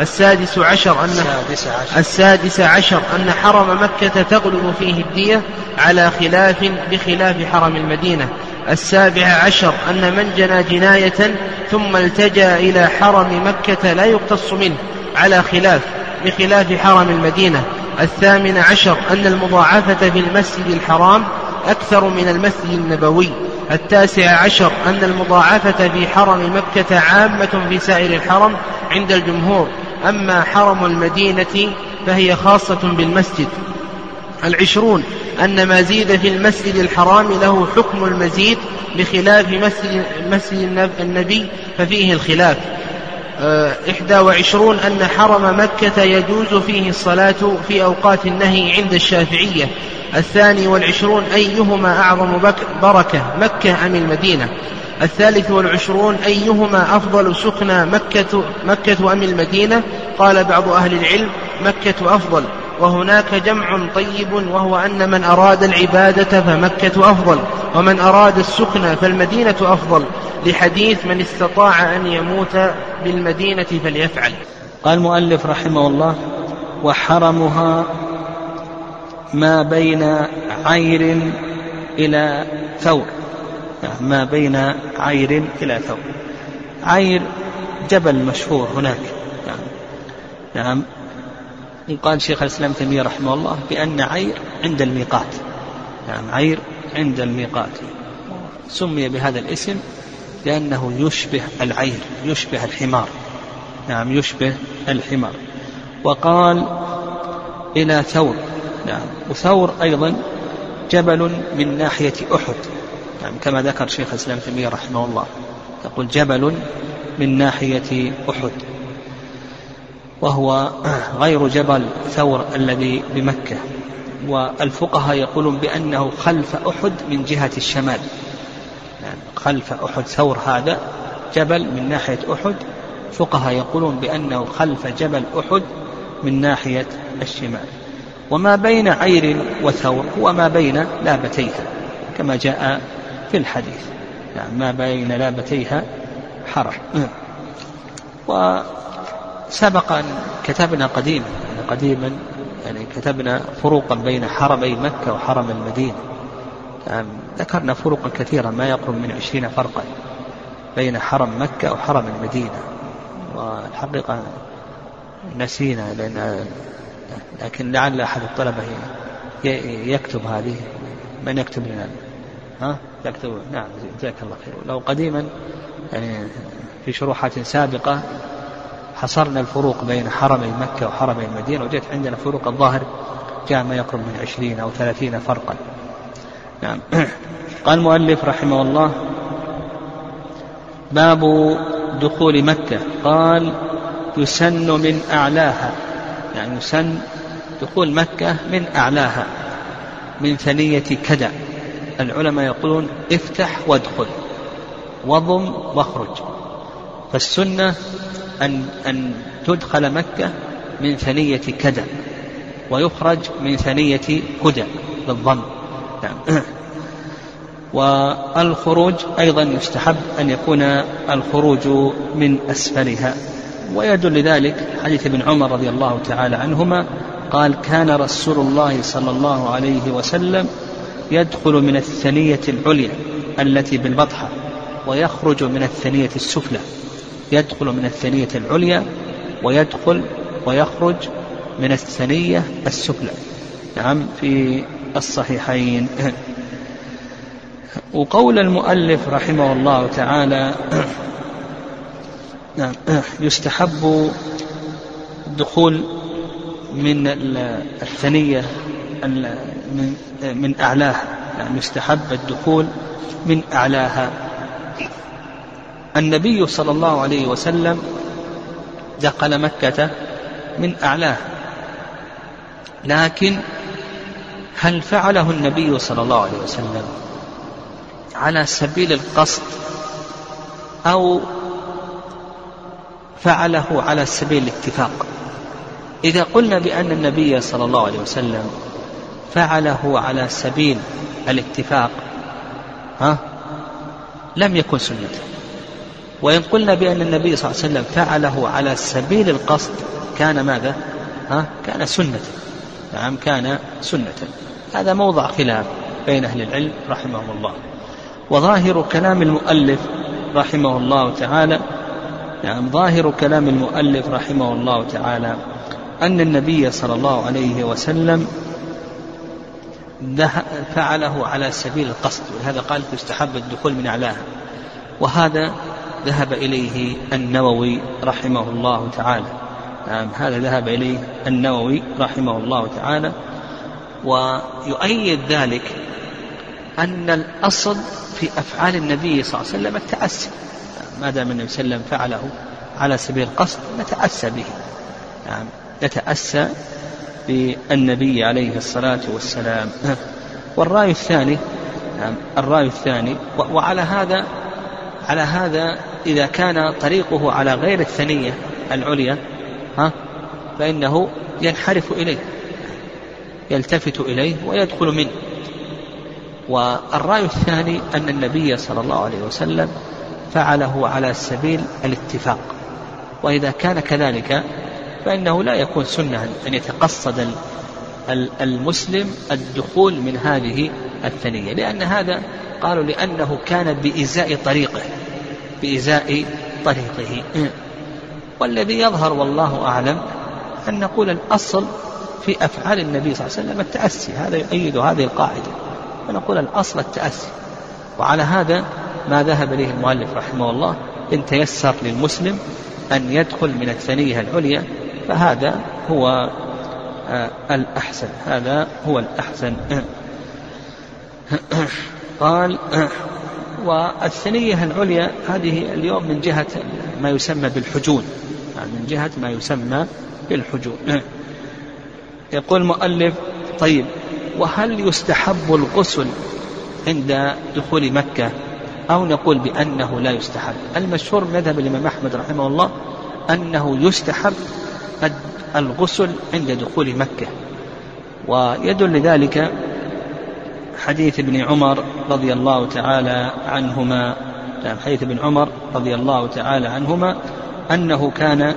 السادس عشر أن السادس عشر, السادس عشر أن حرم مكة تغلب فيه الدية على خلاف بخلاف حرم المدينة. السابع عشر أن من جنى جناية ثم التجأ إلى حرم مكة لا يقتص منه. على خلاف بخلاف حرم المدينة. الثامن عشر أن المضاعفة في المسجد الحرام أكثر من المسجد النبوي. التاسع عشر أن المضاعفة في حرم مكة عامة في سائر الحرم عند الجمهور. أما حرم المدينة فهي خاصة بالمسجد. العشرون أن ما زيد في المسجد الحرام له حكم المزيد بخلاف مسجد, مسجد النبي ففيه الخلاف. إحدى وعشرون أن حرم مكة يجوز فيه الصلاة في أوقات النهي عند الشافعية. الثاني والعشرون أيهما أعظم بركة مكة أم المدينة؟ الثالث والعشرون أيهما أفضل سكنى مكة, مكة أم المدينة؟ قال بعض أهل العلم مكة أفضل. وهناك جمع طيب وهو أن من أراد العبادة فمكة أفضل ومن أراد السكن فالمدينة أفضل لحديث من استطاع أن يموت بالمدينة فليفعل. قال المؤلف رحمه الله وحرمها ما بين عير إلى ثور. ما بين عير إلى ثور. عير جبل مشهور هناك. نعم, نعم. قال شيخ الإسلام تيمية رحمه الله بأن عير عند الميقات. نعم عير عند الميقات. سمي بهذا الاسم لأنه يشبه العير يشبه الحمار. نعم يشبه الحمار. وقال إلى ثور. نعم وثور أيضا جبل من ناحية أحد. نعم كما ذكر شيخ الإسلام تيمية رحمه الله. يقول جبل من ناحية أحد. وهو غير جبل ثور الذي بمكة. والفقهاء يقولون بأنه خلف أحد من جهة الشمال. يعني خلف أحد ثور هذا جبل من ناحية أحد. فقهاء يقولون بأنه خلف جبل أحد من ناحية الشمال. وما بين عير وثور هو ما بين لابتيها كما جاء في الحديث. يعني ما بين لابتيها حرم. وسبق أن كتبنا قديما يعني قديما يعني كتبنا فروقا بين حرمي مكة وحرم المدينة. يعني ذكرنا فروقا كثيرة ما يقرب من عشرين فرقا بين حرم مكة وحرم المدينة. والحقيقة نسينا لأن لكن لعل أحد الطلبة يكتب هذه. من يكتب لنا؟ ها؟ يكتب نعم جزاك الله خير لو قديما يعني في شروحات سابقة حصرنا الفروق بين حرمي مكة وحرمي المدينة وجدت عندنا فروق الظاهر جاء ما يقرب من عشرين أو ثلاثين فرقا. نعم. قال المؤلف رحمه الله باب دخول مكة. قال يسن من أعلاها. يعني يسن دخول مكة من أعلاها من ثنية كدع العلماء يقولون افتح وادخل وضم واخرج. فالسنة أن أن تدخل مكة من ثنية كدع ويخرج من ثنية هدى بالضم. نعم. والخروج أيضا يستحب أن يكون الخروج من أسفلها. ويدل لذلك حديث ابن عمر رضي الله تعالى عنهما قال كان رسول الله صلى الله عليه وسلم يدخل من الثنية العليا التي بالبطحة ويخرج من الثنية السفلى يدخل من الثنية العليا ويدخل ويخرج من الثنية السفلى. نعم في الصحيحين. وقول المؤلف رحمه الله تعالى نعم يستحب الدخول من الثنية من أعلاها. يعني يستحب الدخول من أعلاها. النبي صلى الله عليه وسلم دخل مكة من أعلاها لكن هل فعله النبي صلى الله عليه وسلم على سبيل القصد أو فعله على سبيل الاتفاق؟ إذا قلنا بأن النبي صلى الله عليه وسلم فعله على سبيل الاتفاق ها لم يكن سنة. وإن قلنا بأن النبي صلى الله عليه وسلم فعله على سبيل القصد كان ماذا؟ ها؟ كان سنة. نعم كان سنة. هذا موضع خلاف بين أهل العلم رحمهم الله. وظاهر كلام المؤلف رحمه الله تعالى نعم ظاهر كلام المؤلف رحمه الله تعالى أن النبي صلى الله عليه وسلم فعله على سبيل القصد. ولهذا قال يستحب الدخول من أعلاها. وهذا ذهب إليه النووي رحمه الله تعالى. نعم هذا ذهب إليه النووي رحمه الله تعالى. ويؤيد ذلك أن الأصل في أفعال النبي صلى الله عليه وسلم التأسي. ما دام النبي صلى الله عليه وسلم فعله على سبيل القصد نتأسى به. نعم نتأسى بالنبي عليه الصلاة والسلام. والرأي الثاني نعم الرأي الثاني وعلى هذا على هذا إذا كان طريقه على غير الثنية العليا ها فإنه ينحرف إليه يلتفت إليه ويدخل منه. والرأي الثاني أن النبي صلى الله عليه وسلم فعله على سبيل الاتفاق. وإذا كان كذلك فإنه لا يكون سنة أن يتقصد المسلم الدخول من هذه الثنية. لأن هذا قالوا لأنه كان بإزاء طريقه. بإزاء طريقه. والذي يظهر والله أعلم أن نقول الأصل في أفعال النبي صلى الله عليه وسلم التأسي. هذا يؤيد هذه القاعدة. ونقول الأصل التأسي. وعلى هذا ما ذهب إليه المؤلف رحمه الله إن تيسر للمسلم أن يدخل من الثنية العليا فهذا هو آه، الأحسن. هذا هو الأحسن. قال والثنية العليا هذه اليوم من جهة ما يسمى بالحجون. يعني من جهة ما يسمى بالحجون. يقول المؤلف طيب وهل يستحب الغسل عند دخول مكة؟ أو نقول بأنه لا يستحب. المشهور مذهب الإمام أحمد رحمه الله أنه يستحب الغسل عند دخول مكة. ويدل لذلك حديث ابن عمر رضي الله تعالى عنهما نعم حديث ابن عمر رضي الله تعالى عنهما أنه كان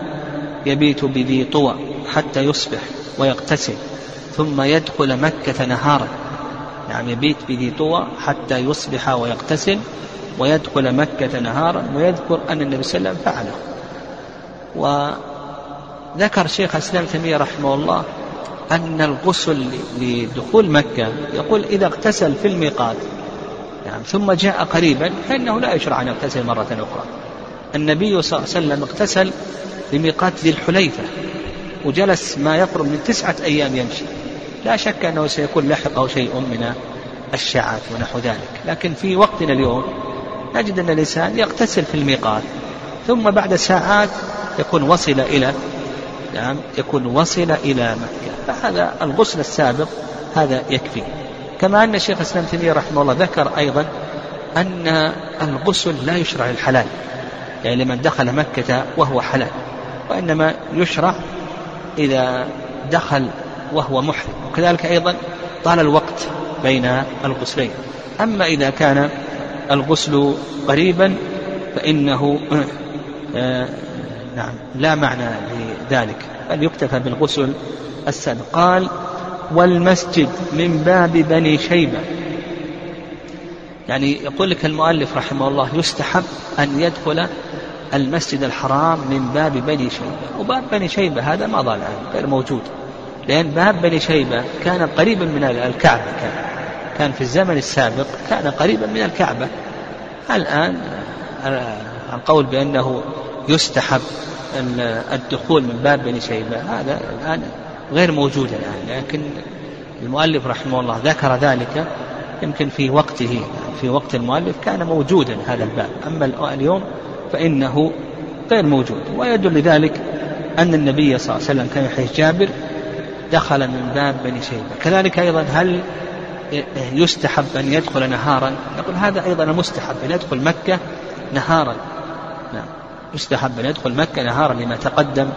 يبيت بذي طوى حتى يصبح ويغتسل ثم يدخل مكة نهارا نعم يبيت بذي طوى حتى يصبح ويغتسل ويدخل مكة نهارا ويذكر أن النبي صلى الله عليه وسلم فعله. وذكر شيخ الإسلام تيمية رحمه الله أن الغسل لدخول مكة يقول إذا اغتسل في الميقات نعم ثم جاء قريبا فإنه لا يشرع أن يغتسل مرة أخرى. النبي صلى الله عليه وسلم اغتسل لميقات ذي الحليفة وجلس ما يقرب من تسعة أيام يمشي. لا شك أنه سيكون لحقه شيء من الشعات ونحو ذلك. لكن في وقتنا اليوم نجد أن الإنسان يغتسل في الميقات ثم بعد ساعات يكون وصل إلى نعم يكون وصل إلى مكة. فهذا الغسل السابق هذا يكفي. كما أن الشيخ الإسلام تيمية رحمه الله ذكر أيضا أن الغسل لا يشرع للحلال يعني لمن دخل مكة وهو حلال وإنما يشرع إذا دخل وهو محرم. وكذلك أيضا طال الوقت بين الغسلين. أما إذا كان الغسل قريبا فإنه آه، نعم لا معنى لذلك. بل يكتفى بالغسل السابق قال والمسجد من باب بني شيبة. يعني يقول لك المؤلف رحمه الله يستحب أن يدخل المسجد الحرام من باب بني شيبة. وباب بني شيبة هذا ما ضال عنه غير موجود. لأن باب بني شيبة كان قريبا من الكعبة كان. كان في الزمن السابق كان قريبا من الكعبة. الآن القول بأنه يستحب الدخول من باب بني شيبة. هذا الآن غير موجود الآن لكن المؤلف رحمه الله ذكر ذلك يمكن في وقته في وقت المؤلف كان موجودا هذا الباب. أما اليوم فإنه غير موجود ويدل لذلك أن النبي صلى الله عليه وسلم كان يحيي جابر دخل من باب بني شيبة. كذلك أيضا هل يستحب أن يدخل نهارا؟ نقول هذا أيضا مستحب أن يدخل مكة نهارا. نعم. يستحب أن يدخل مكة نهارا لما تقدم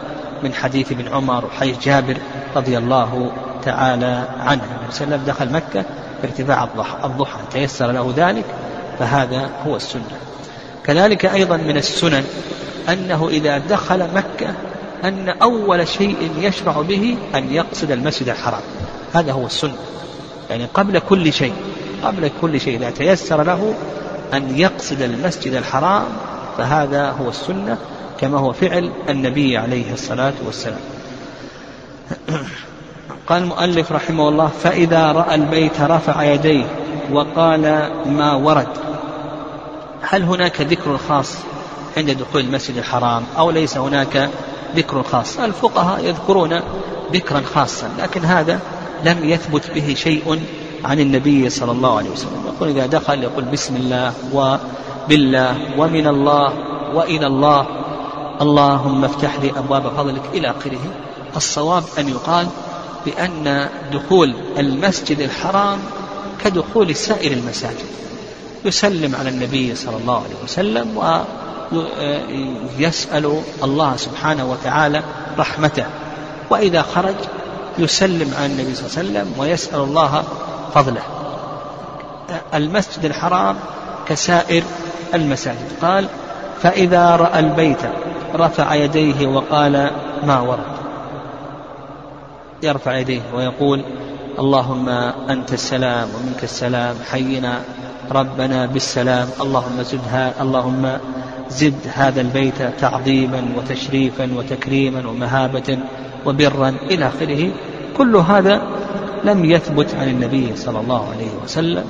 من حديث ابن عمر وحديث جابر رضي الله تعالى عنه. النبي صلى الله عليه وسلم دخل مكة ارتفاع الضحى تيسر له ذلك فهذا هو السنة. كذلك أيضا من السنن أنه إذا دخل مكة أن أول شيء يشرع به أن يقصد المسجد الحرام. هذا هو السنة. يعني قبل كل شيء قبل كل شيء إذا تيسر له أن يقصد المسجد الحرام فهذا هو السنة كما هو فعل النبي عليه الصلاة والسلام. قال المؤلف رحمه الله فإذا رأى البيت رفع يديه وقال ما ورد هل هناك ذكر خاص عند دخول المسجد الحرام أو ليس هناك ذكر خاص؟ الفقهاء يذكرون ذكرا خاصا لكن هذا لم يثبت به شيء عن النبي صلى الله عليه وسلم. يقول إذا دخل يقول بسم الله وبالله ومن الله وإلى الله. اللهم افتح لي أبواب فضلك إلى آخره. الصواب أن يقال بأن دخول المسجد الحرام كدخول سائر المساجد. يسلم على النبي صلى الله عليه وسلم ويسأل الله سبحانه وتعالى رحمته. وإذا خرج يسلم على النبي صلى الله عليه وسلم ويسأل الله فضله. المسجد الحرام كسائر المساجد. قال فإذا رأى البيت رفع يديه وقال ما ورد يرفع يديه ويقول اللهم أنت السلام ومنك السلام حينا ربنا بالسلام. اللهم زدها اللهم زد هذا البيت تعظيما وتشريفا وتكريما ومهابة وبرا إلى آخره. كل هذا لم يثبت عن النبي صلى الله عليه وسلم.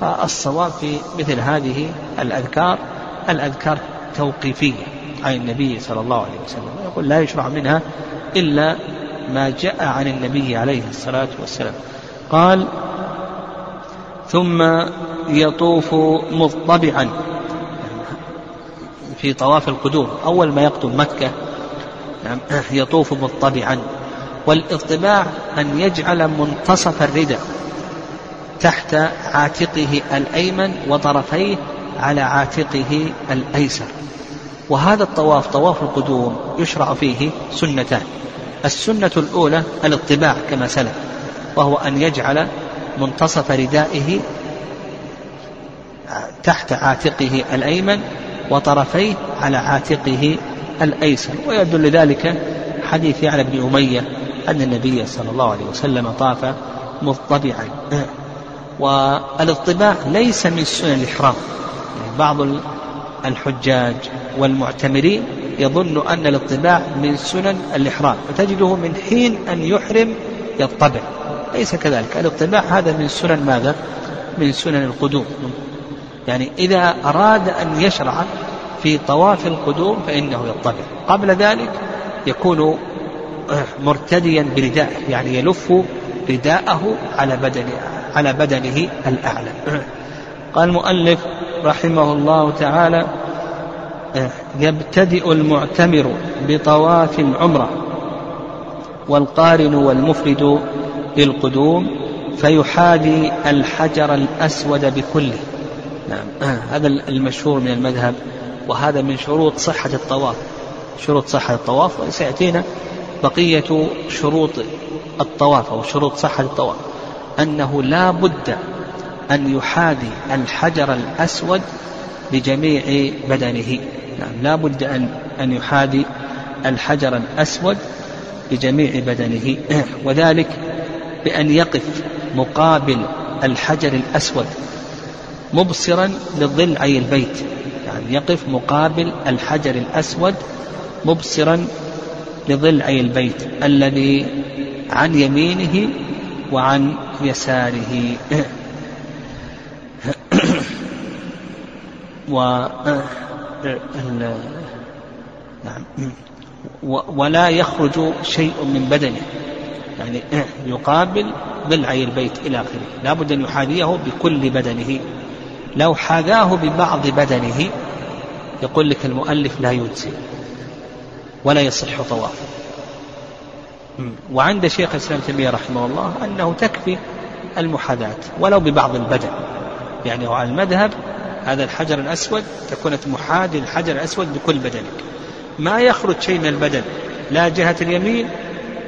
فالصواب في مثل هذه الأذكار الأذكار توقيفية عن النبي صلى الله عليه وسلم يقول لا يشرع منها إلا ما جاء عن النبي عليه الصلاة والسلام. قال ثم يطوف مضطبعا في طواف القدوم أول ما يقدم مكة نعم، يطوف مضطبعا والاضطباع أن يجعل منتصف الرداء. تحت عاتقه الأيمن وطرفيه على عاتقه الأيسر. وهذا الطواف طواف القدوم يشرع فيه سنتان. السنة الأولى الاطباع كما سلف وهو أن يجعل منتصف ردائه تحت عاتقه الأيمن وطرفيه على عاتقه الأيسر. ويدل ذلك حديث يعلى بن أمية أن النبي صلى الله عليه وسلم طاف مضطبعا والاطباع ليس من سنن الإحرام يعني بعض الحجاج والمعتمرين يظن أن الاطباع من سنن الإحرام فتجده من حين أن يحرم يطبع. ليس كذلك. الاطباع هذا من سنن ماذا؟ من سنن القدوم. يعني إذا أراد أن يشرع في طواف القدوم فإنه يطبع. قبل ذلك يكون مرتديا بردائه يعني يلف رداءه على بدن على بدنه الأعلى. قال المؤلف رحمه الله تعالى يبتدئ المعتمر بطواف العمرة والقارن والمفرد للقدوم فيحاذي الحجر الأسود بكله. نعم هذا المشهور من المذهب وهذا من شروط صحة الطواف. شروط صحة الطواف وسيأتينا بقية شروط الطواف أو شروط صحة الطواف. أنه لا بد أن يحاذي الحجر الأسود بجميع بدنه. نعم لا بد أن أن يحاذي الحجر الأسود بجميع بدنه. وذلك بأن يقف مقابل الحجر الأسود مبصرا لضلعي البيت. يعني يقف مقابل الحجر الأسود مبصرا لضلعي البيت. الذي عن يمينه وعن يساره. و نعم. ولا يخرج شيء من بدنه. يعني يقابل ضلعي البيت إلى آخره. لا بد أن يحاذيه بكل بدنه. لو حاذاه ببعض بدنه يقول لك المؤلف لا يجزي ولا يصح طوافه. وعند شيخ الإسلام تيمية رحمه الله أنه تكفي المحاذاة ولو ببعض البدن يعني على المذهب هذا الحجر الأسود تكون محاذي الحجر الأسود بكل بدنك. ما يخرج شيء من البدن لا جهة اليمين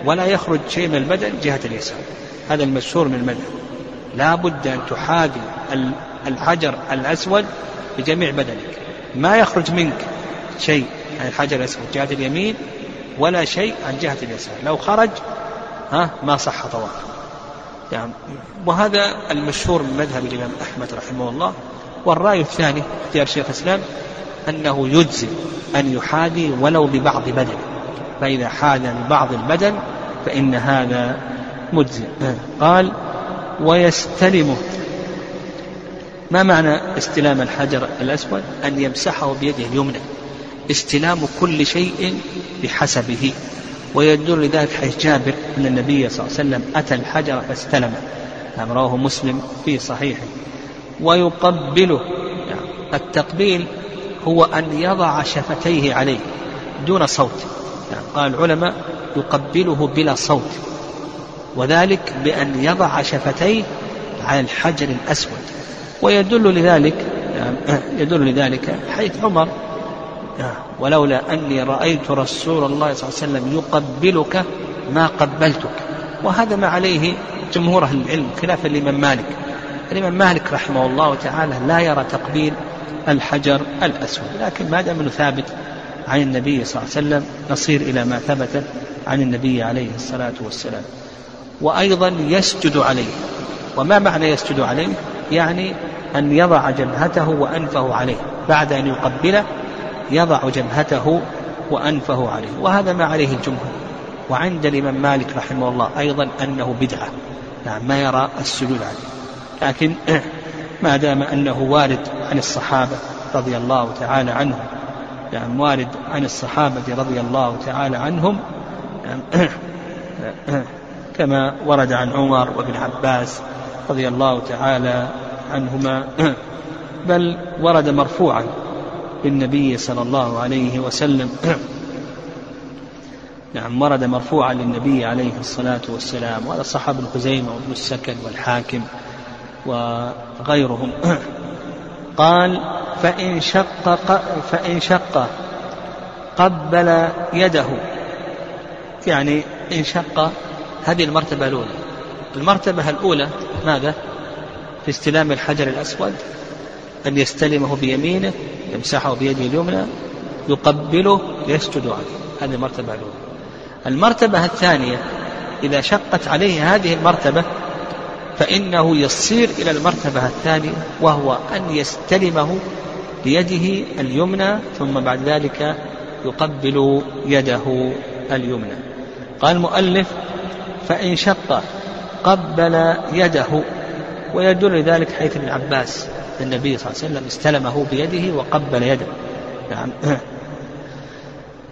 ولا يخرج شيء من البدن جهة اليسار. هذا المشهور من المذهب. لا بد أن تحاذي الحجر الأسود بجميع بدنك. ما يخرج منك شيء عن الحجر الأسود جهة اليمين ولا شيء عن جهة اليسار. لو خرج ها ما صح طواف يعني وهذا المشهور من مذهب الإمام أحمد رحمه الله. والرأي الثاني اختيار شيخ الإسلام أنه يجزي أن يحاذي ولو ببعض بدن. فإذا حاذى ببعض البدن فإن هذا مجزي قال ويستلمه ما معنى استلام الحجر الأسود؟ أن يمسحه بيده اليمنى. استلام كل شيء بحسبه. ويدل لذلك حيث جابر أن النبي صلى الله عليه وسلم أتى الحجر فاستلمه نعم رواه مسلم في صحيحه. ويقبله. يعني التقبيل هو أن يضع شفتيه عليه دون صوت. يعني قال العلماء يقبله بلا صوت. وذلك بأن يضع شفتيه على الحجر الأسود. ويدل لذلك يدل لذلك حيث عمر ولولا أني رأيت رسول الله صلى الله عليه وسلم يقبلك ما قبلتك. وهذا ما عليه جمهور أهل العلم خلافا لمن مالك. الإمام مالك رحمه الله تعالى لا يرى تقبيل الحجر الأسود لكن ما دام أنه ثابت عن النبي صلى الله عليه وسلم نصير إلى ما ثبت عن النبي عليه الصلاة والسلام. وأيضا يسجد عليه. وما معنى يسجد عليه؟ يعني أن يضع جبهته وأنفه عليه بعد أن يقبله يضع جبهته وأنفه عليه. وهذا ما عليه الجمهور. وعند الإمام مالك رحمه الله أيضا أنه بدعة. نعم ما يرى السجود عليه. لكن ما دام أنه وارد عن الصحابة رضي الله تعالى عنهم يعني وارد عن الصحابة رضي الله تعالى عنهم يعني كما ورد عن عمر وابن عباس رضي الله تعالى عنهما بل ورد مرفوعا. للنبي صلى الله عليه وسلم. نعم ورد مرفوعا للنبي عليه الصلاة والسلام وهذا صحاب ابن خزيمة وابن السكن والحاكم وغيرهم. قال فإن شق فإن شق قبل يده. يعني إن شق هذه المرتبة الأولى. المرتبة الأولى ماذا؟ في استلام الحجر الأسود. أن يستلمه بيمينه يمسحه بيده اليمنى يقبله يسجد عليه. هذه المرتبة الأولى. المرتبة الثانية إذا شقت عليه هذه المرتبة فإنه يصير إلى المرتبة الثانية وهو أن يستلمه بيده اليمنى ثم بعد ذلك يقبل يده اليمنى. قال المؤلف فإن شق قبل يده ويدل ذلك حيث ابن عباس. النبي صلى الله عليه وسلم استلمه بيده وقبل يده. نعم.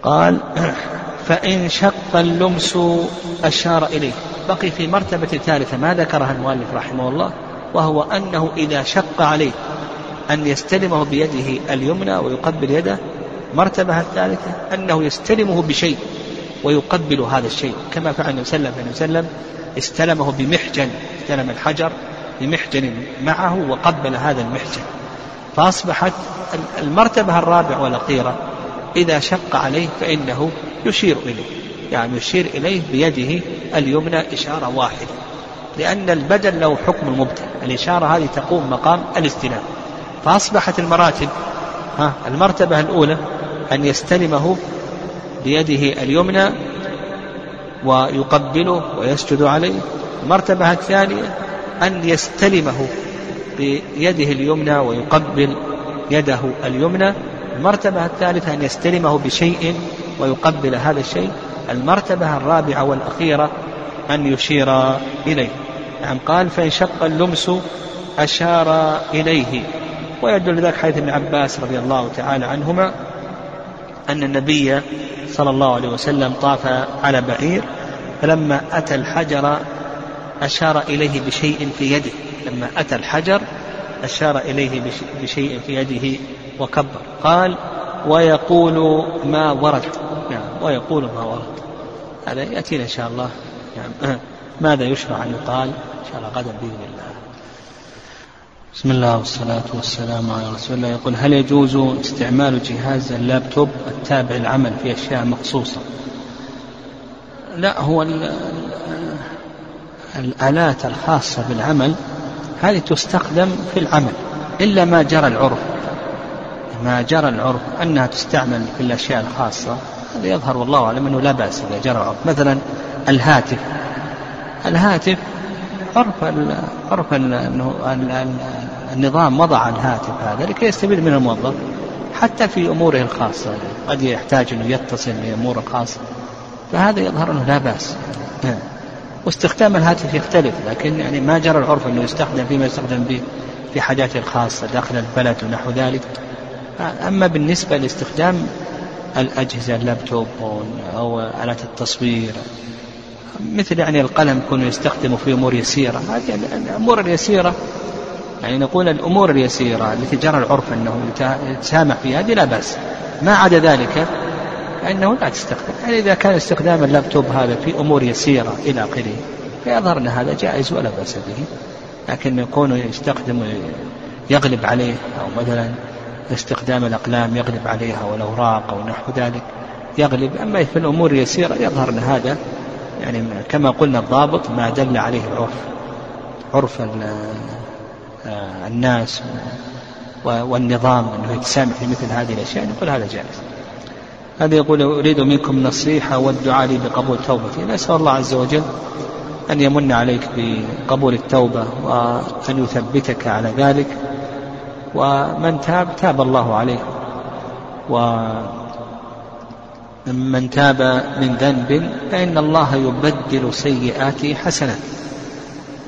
قال فإن شق اللمس أشار إليه. بقي في مرتبة ثالثة ما ذكرها المؤلف رحمه الله وهو أنه إذا شق عليه أن يستلمه بيده اليمنى ويقبل يده مرتبة الثالثة أنه يستلمه بشيء ويقبل هذا الشيء. كما فعل النبي صلى الله عليه وسلم استلمه بمحجن استلم الحجر بمحجن معه وقبل هذا المحجن. فأصبحت المرتبة الرابعة والأخيرة إذا شق عليه فإنه يشير إليه. يعني يشير إليه بيده اليمنى إشارة واحدة. لأن البدل له حكم المبتل الإشارة هذه تقوم مقام الاستلام فأصبحت المراتب ها المرتبة الأولى أن يستلمه بيده اليمنى ويقبله ويسجد عليه. المرتبة الثانية أن يستلمه بيده اليمنى ويقبل يده اليمنى. المرتبة الثالثة أن يستلمه بشيء ويقبل هذا الشيء. المرتبة الرابعة والأخيرة أن يشير إليه. نعم قال فإن شق اللمس أشار إليه. ويدل ذلك حديث ابن عباس رضي الله تعالى عنهما أن النبي صلى الله عليه وسلم طاف على بعير. فلما أتى الحجر أشار إليه بشيء في يده. لما أتى الحجر أشار إليه بشيء في يده وكبر. قال ويقول ما ورد. نعم ويقول ما ورد. هذا يأتينا إن شاء الله. نعم. ماذا يشرع أن يقال؟ إن شاء الله غدا بإذن الله. بسم الله والصلاة والسلام على رسول الله. يقول هل يجوز استعمال جهاز اللابتوب التابع للعمل في أشياء مخصوصة؟ لا هو الآلات الخاصة بالعمل هذه تستخدم في العمل إلا ما جرى العرف. ما جرى العرف أنها تستعمل في الأشياء الخاصة هذا يظهر والله أعلم أنه لا بأس إذا جرى العرف مثلا الهاتف. الهاتف عرف عرف أنه النظام وضع الهاتف هذا لكي يستفيد من الموظف حتى في أموره الخاصة. قد يحتاج أنه يتصل بأموره الخاصة فهذا يظهر أنه لا بأس. واستخدام الهاتف يختلف لكن يعني ما جرى العرف أنه يستخدم فيما يستخدم به في حاجاته الخاصة داخل البلد ونحو ذلك. أما بالنسبة لاستخدام الأجهزة اللابتوب أو آلات التصوير مثل يعني القلم يكون يستخدمه في أمور يسيرة. هذه الأمور اليسيرة يعني نقول الأمور اليسيرة التي جرى العرف أنه يتسامح فيها هذه لا بأس. ما عدا ذلك فإنه لا تستخدم. يعني إذا كان استخدام اللابتوب هذا في أمور يسيرة إلى آخره فيظهر أن هذا جائز ولا بأس به. لكن يكون يستخدم يغلب عليه أو مثلا استخدام الأقلام يغلب عليها والأوراق أو نحو ذلك يغلب. أما في الأمور اليسيرة يظهر أن هذا يعني كما قلنا الضابط ما دل عليه العرف عرف آه، الناس والنظام أنه يتسامح في مثل هذه الأشياء نقول هذا جائز. هذا يقول أريد منكم نصيحة والدعاء لي بقبول توبتي. نسأل الله عز وجل أن يمن عليك بقبول التوبة وأن يثبتك على ذلك. ومن تاب تاب الله عليه. ومن تاب من ذنب فإن الله يبدل سيئاته حسنات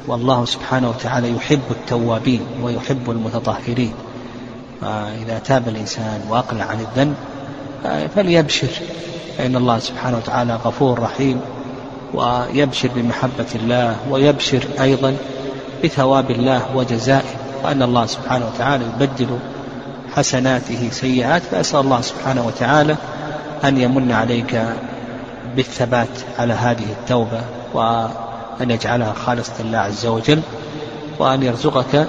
والله سبحانه وتعالى يحب التوابين ويحب المتطهرين. فإذا تاب الإنسان وأقلع عن الذنب فليبشر فإن الله سبحانه وتعالى غفور رحيم ويبشر بمحبة الله ويبشر أيضا بثواب الله وجزائه وأن الله سبحانه وتعالى يبدل حسناته سيئات فأسأل الله سبحانه وتعالى أن يمن عليك بالثبات على هذه التوبة وأن يجعلها خالصة لله عز وجل وأن يرزقك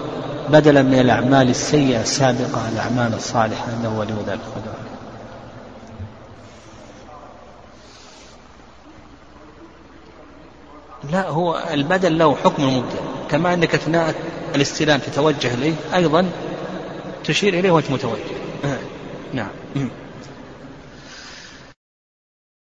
بدلا من الأعمال السيئة السابقة الأعمال الصالحة إنه ولي ذلك لا هو البدل له حكم المبدل كما أنك أثناء الاستلام تتوجه إليه أيضا تشير إليه وأنت متوجه. نعم.